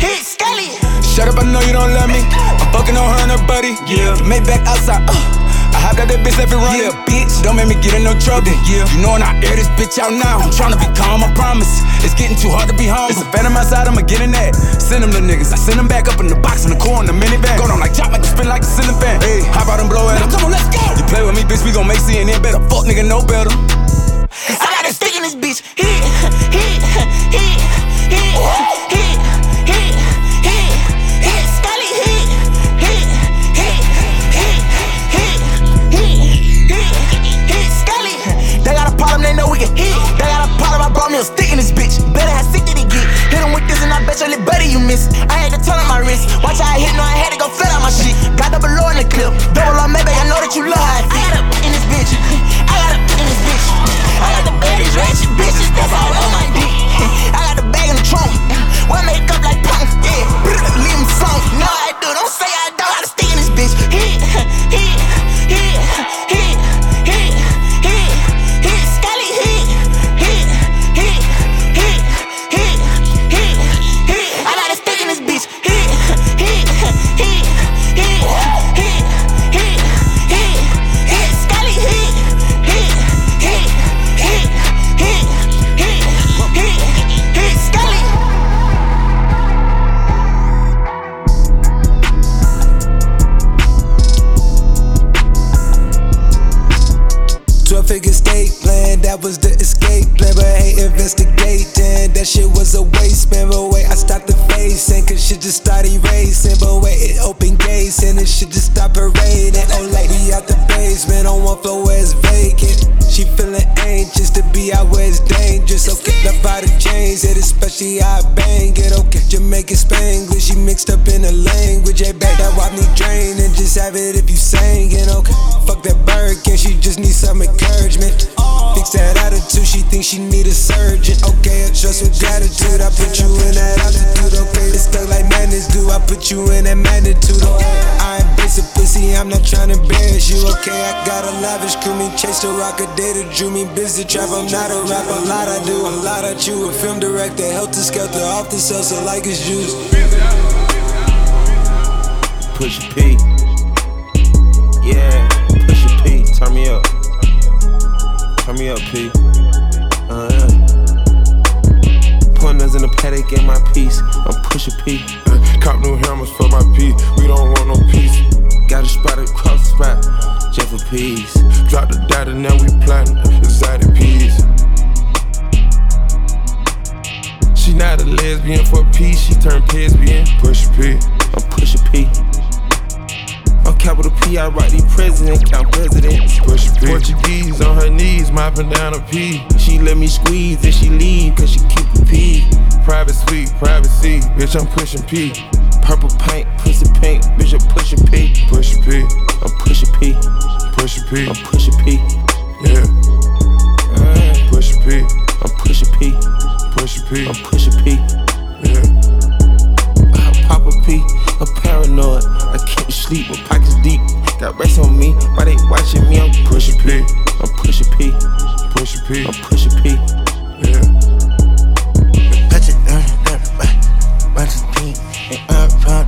hit. Scully. Shut up, I know you don't love me. I'm fucking on her and her buddy. Yeah. Maybach outside. Uh. I hopped out that bitch, left it running. Yeah, bitch, don't make me get in no trouble. Yeah, you know when I air this bitch out now, I'm tryna be calm, I promise. It's getting too hard to be home. It's a phantom outside, I'ma get in that. Send them the niggas, I send them back up in the box in the car in the minivan. Going on like chop, make it spin like a ceiling fan. Hey, hop out and blow at him. Come on, let's go. You play with me, bitch, we gon' make CNN better. Fuck nigga, no better. I got a stick in this bitch. Hit, hit, hit, hit, hit, hit, can hit. They got a problem, I brought me a stick in this bitch. Better have sick did he get. Hit him with this and I bet you little better you miss. I had to turn on my wrist. Watch how I hit, no, I had to go flat out my shit. Got double low in the clip. Double on maybe I know that you love how. I got a in this bitch. I got a in this bitch. I got the baddest ratchet bitches that's all on my dick. I got the bag in the trunk. One make up like punk, yeah. Leave them sunk. No, I do. Don't say I don't. I got to stick in this bitch. Hit, hit, it shit just stop parading. Oh, lady out the basement on one floor where it's vacant. She feeling anxious to be out where it's dangerous. Okay, love by the chains, it especially how I bang it. Okay, Jamaican Spanglish, she mixed up in the language. Hey, back that wipe need drain and just have it if you sang it. Okay, fuck that bird, Birkin, she just need some encouragement. Fix that attitude, she thinks she need a surgeon. Okay, I trust with gratitude, I put you in that altitude. Okay, it's stuck like madness do, I put you in that magnitude. Okay, I ain't basic pussy, I'm not trying to embarrass you. Okay, I got a lavish crew, me chase the rock a day to drew me busy trap. I'm not a rapper, a lot I do, a lot I chew. A film director, helter skelter, off the salsa like it's juice. Push P. Yeah, push P, turn me up. Turn me up, P. Uh, yeah. Pointers in the Patek, get my piece. I'm pushing P. Uh, cop new hammers for my P. We don't want no peace. Got a spot across the spot, just for peace. Drop the data, now we planting exotic peas. She not a lesbian for peace, she turned lesbian. Push P. I'm pushing P. On capital P, I write the president, count presidents. Push P. Portuguese on her knees, mopping down a P. She let me squeeze and she leave, cause she keep the P. Private suite, privacy, bitch, I'm pushing P. Purple paint, pussy pink, bitch, I'm pushing P. Pushing P. I'm pushing P. Pushing P. I'm pushing P. Yeah. Uh, pushing P. I'm pushing P. Pushing P. I'm pushing P. Yeah. I pop a P, a paranoid. I can't sleep, my pockets deep. Got rest on me, why they watching me? I'm pushing P. I'm pushing P. Pushing P. I'm pushing P. Yeah. Touch it, uh, uh, bunch of pink and uh,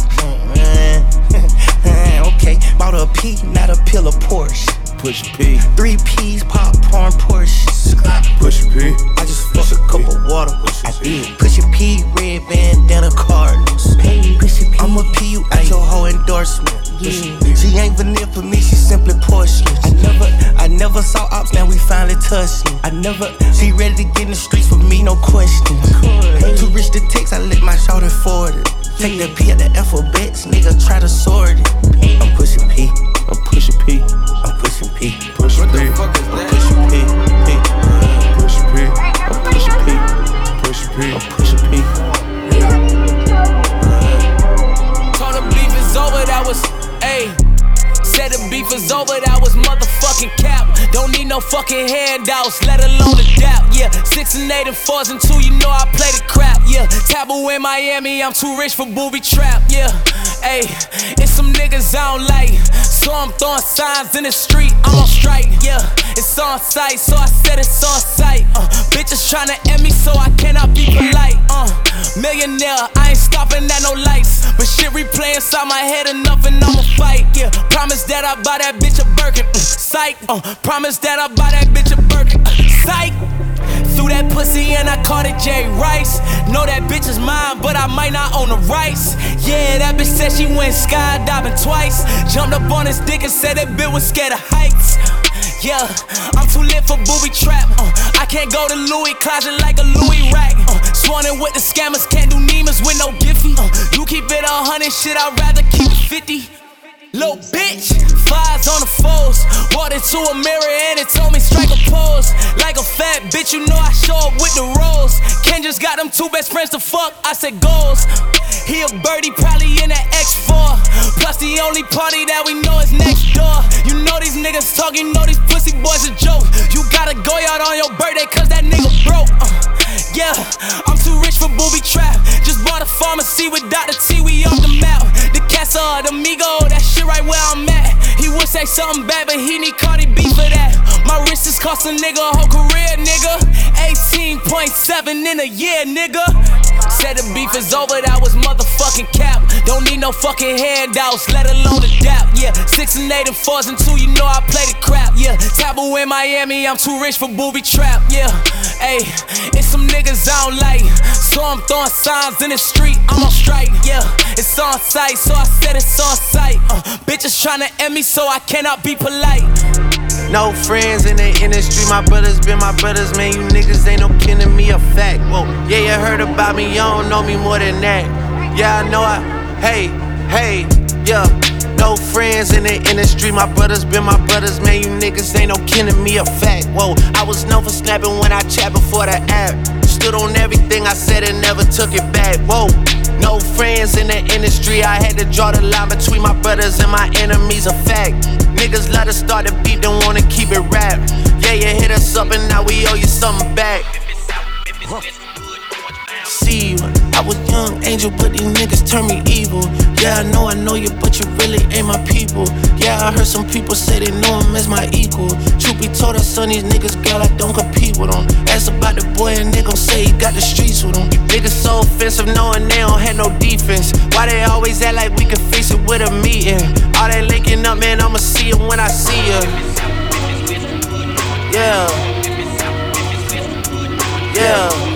okay, bought a P, not a pill of Porsche. Push P. Three P's, popcorn, Porsche. Push P. I just fucked a cup of water. I did. Push a P, red bandana, Cardinals. I'm a P, you at your whole endorsement. Yeah. She ain't vanilla for me, she simply porcelain. I never, I never saw ops, now we finally touching. I never, she ready to get in the streets for me, no question. Too rich to text, I let my shoulder forward it. Take the P at the alphabets, nigga try to sort it. I'm pushing P. I'm pushing P. no fucking handouts, let alone a doubt. Yeah, six and eight and fours and two, you know I play the crap. Yeah, taboo in Miami, I'm too rich for booby trap. Yeah, ayy, it's some niggas I don't like. So I'm throwing signs in the street, I'm on strike. Yeah, it's on sight, so I said it's on sight. Uh, bitches tryna end me, so I cannot be polite. Uh, millionaire, I ain't stopping at no lights. But shit replay inside my head enough and I'ma fight. Yeah, promise that I buy that bitch a Birkin. Mm, psych. Uh, promise that I buy that bitch a Birkin. Uh, psych. Threw that pussy and I called it J Rice. Know that bitch is mine, but I might not own the rights. Yeah, that bitch said she went skydiving twice. Jumped up on his dick and said that bitch was scared of heights. Yeah, I'm too lit for booby trap. Uh, I can't go to Louis closet like a Louis rack. Uh, sworn in with the scammers, can't do Nemas with no Giphy. Uh, you keep it a hundred, shit, I'd rather keep 50. Little bitch, flies on the foes. Walked into a mirror and it told me strike a pose. Like a fat bitch, you know I show up with the rolls. Ken just got them two best friends to fuck. I said goals. He a birdie, probably in that X4. Plus the only party that we know is next door. You know these niggas talk, you know these pussy boys a joke. You gotta go out on your birthday cause that nigga broke. Uh, yeah, I'm too rich for booby trap. Just bought a pharmacy with Dr. T, we off the map. The Casa, the Migo, that shit right where I'm at. He would say something bad, but he need Cardi B for that. My wrist is cost a nigga a whole career, nigga. 18.7 in a year, nigga. Said the beef is over, that was motherfucking cap. Don't need no fucking handouts, let alone a dap. Yeah, six and eight and fours and two, you know I play the crap. Yeah, taboo in Miami, I'm too rich for booby trap. Yeah, ayy, it's some niggas I don't like. So I'm throwing signs in the street, I'm on strike. Yeah, it's on sight, so I said it's on sight. Uh, bitches tryna end me, so I cannot be polite. No friends in the industry, my brothers been my brothers, man. You niggas ain't no kin to me, a fact. Whoa, yeah, you heard about me, you don't know me more than that. Yeah, I know I, hey, hey, yeah. No friends in the industry, my brothers been my brothers, man. You niggas ain't no kin to me, a fact. Whoa, I was known for snapping when I chat before the app. Stood on everything I said and never took it back. Whoa, no friends in the industry, I had to draw the line between my brothers and my enemies, a fact. Niggas let us start the beat, don't wanna keep it rap. Yeah, you hit us up and now we owe you something back. See you, I was young angel, but these niggas turn me evil. Yeah, I know I know you, but you really ain't my people. Yeah, I heard some people say they know him as my equal. Truth be told, I son these niggas, girl, I don't compete with them. Ask about the boy, and they gon' say he got the streets with him. Niggas so offensive, knowing they don't have no defense. Why they always act like we can fix it with a meeting? All they linking up, man, I'ma see it when I see ya. Yeah. Yeah.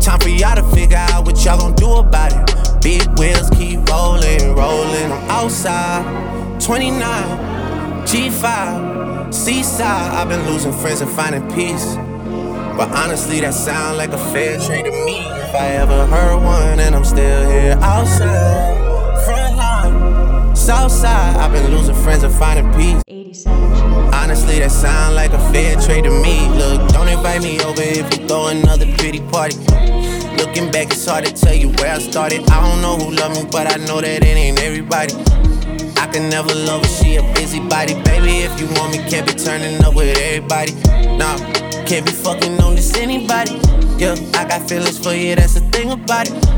Time for y'all to figure out what y'all gon' do about it. Big wheels keep rolling, rolling. I'm outside, 29, G5, Seaside. I've been losing friends and finding peace. But honestly, that sound like a fair trade to me. If I ever heard one, and I'm still here outside, front line, south side. I've been losing friends and finding peace. Honestly, that sound like a fair trade to me. Look, don't invite me over if you throw another pretty party. Looking back, it's hard to tell you where I started. I don't know who love me, but I know that it ain't everybody. I can never love her, she a busybody. Baby, if you want me, can't be turning up with everybody. Nah, can't be fucking on this anybody. Yeah, I got feelings for you, that's the thing about it.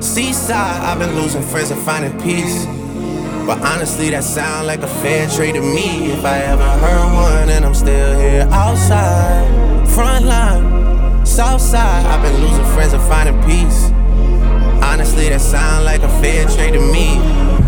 Seaside. I've been losing friends and finding peace. But honestly, that sound like a fair trade to me. If I ever heard one, and I'm still here outside, front line, south side. I've been losing friends and finding peace. Honestly, that sound like a fair trade to me.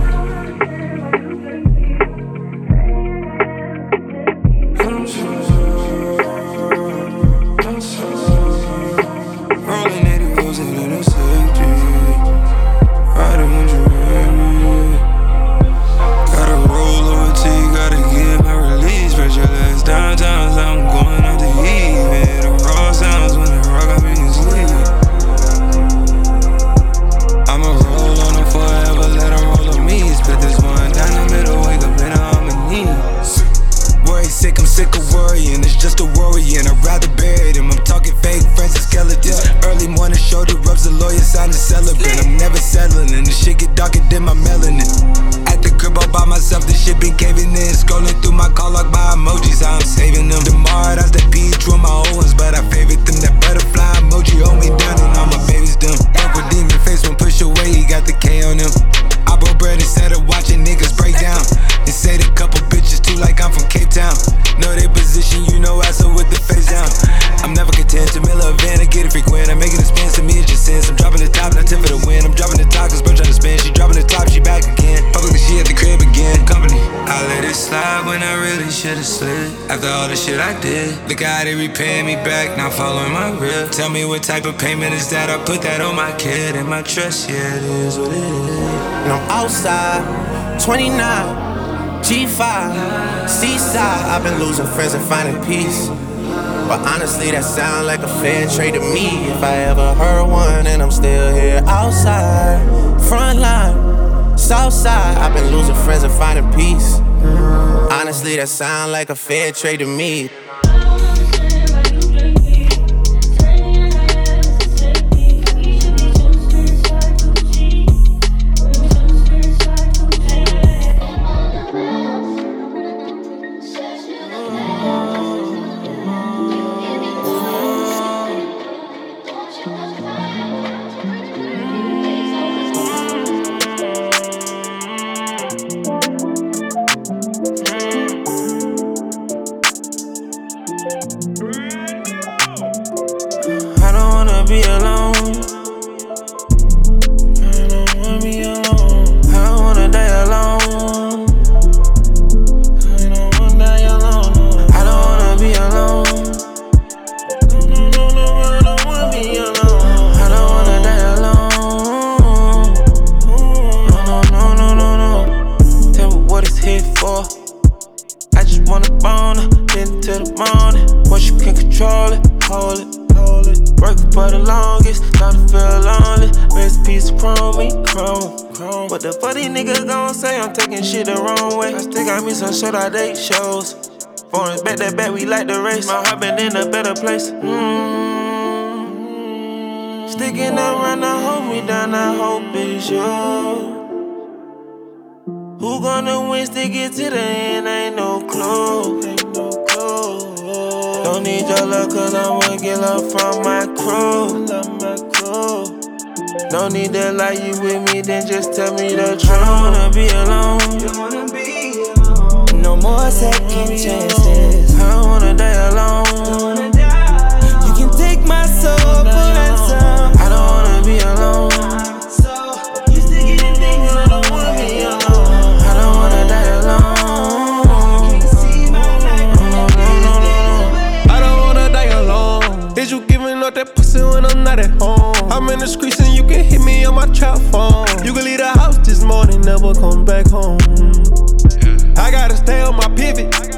Tell me what type of payment is that? I put that on my kid and my trust, yeah, it is what it is. And I'm outside, 29, G5, Seaside. I've been losing friends and finding peace. But honestly, that sound like a fair trade to me. If I ever heard one, and I'm still here outside, front line, south side. I've been losing friends and finding peace. Honestly, that sound like a fair trade to me. The race. My heart been in a better place. Mm-hmm. Sticking around to hold me down, I hope it's you. Who gonna win, stick it to the end, ain't no clue. Ain't no clue. Don't need your love, cause I wanna get love from my crew. No need to lie, you with me, then just tell me the truth. I don't wanna be alone no more second chances. I don't wanna die alone. You can take my soul. I don't wanna be alone. So you still getting things I don't wanna be alone. I don't wanna die alone. I don't wanna die alone. Is you giving up that pussy when I'm not at home? I'm in the streets and you can hit me on my phone. You can leave the house this morning, never come back home. I gotta stay on my pivot.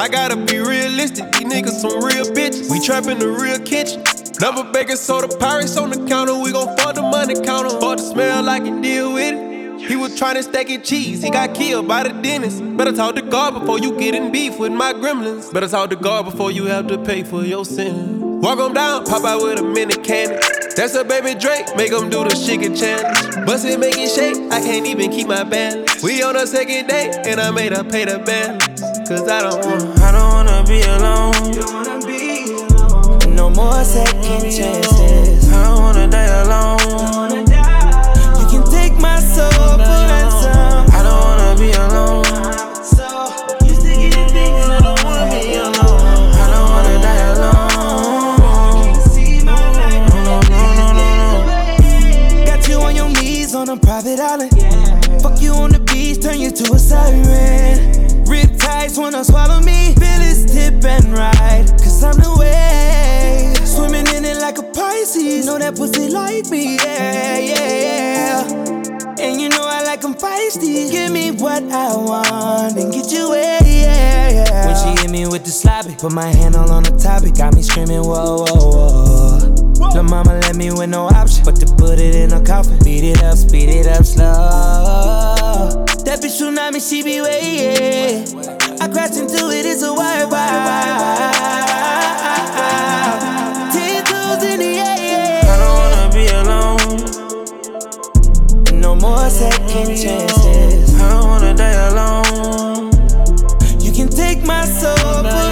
I gotta be realistic. These niggas some real bitches. We trapping the real kitchen. Never baking soda, Pyrex on the counter. We gon' fuck the money counter. Fuck the smell like it deal with it. He was trying to stack it cheese. He got killed by the dentist. Better talk to God before you get in beef with my gremlins. Better talk to God before you have to pay for your sins. Walk him down, pop out with a mini candy. That's a baby Draco, make him do the chicken challenge. Bust it, make it shake, I can't even keep my balance. We on a second date, and I made her pay the balance. Cause I don't wanna, I don't wanna be alone. Don't wanna be alone. No more second chances. I don't wanna die alone. You can take my soul for. I don't wanna be alone. You things I don't wanna be alone. I don't wanna die alone. Got you on your knees on a private island. yeah. Fuck you on the beach, turn you to a siren. Tights wanna swallow me. Feel it tip and ride. Cause I'm the way. Swimming in it like a Pisces. Know that pussy like me, yeah, yeah, yeah. And you know I like them feisty. Give me what I want and get you wet, yeah, yeah. When she hit me with the sloppy, put my hand all on the topic. Got me screaming, whoa, whoa, whoa. Lil' mama let me with no option but to put it in a coffin. Beat it up, speed it up slow. That bitch tsunami, she be waiting. I crashed into it, it's a wire Tattoos in the air. I don't wanna be alone. No more second chances. I don't wanna die alone. You can take my soul.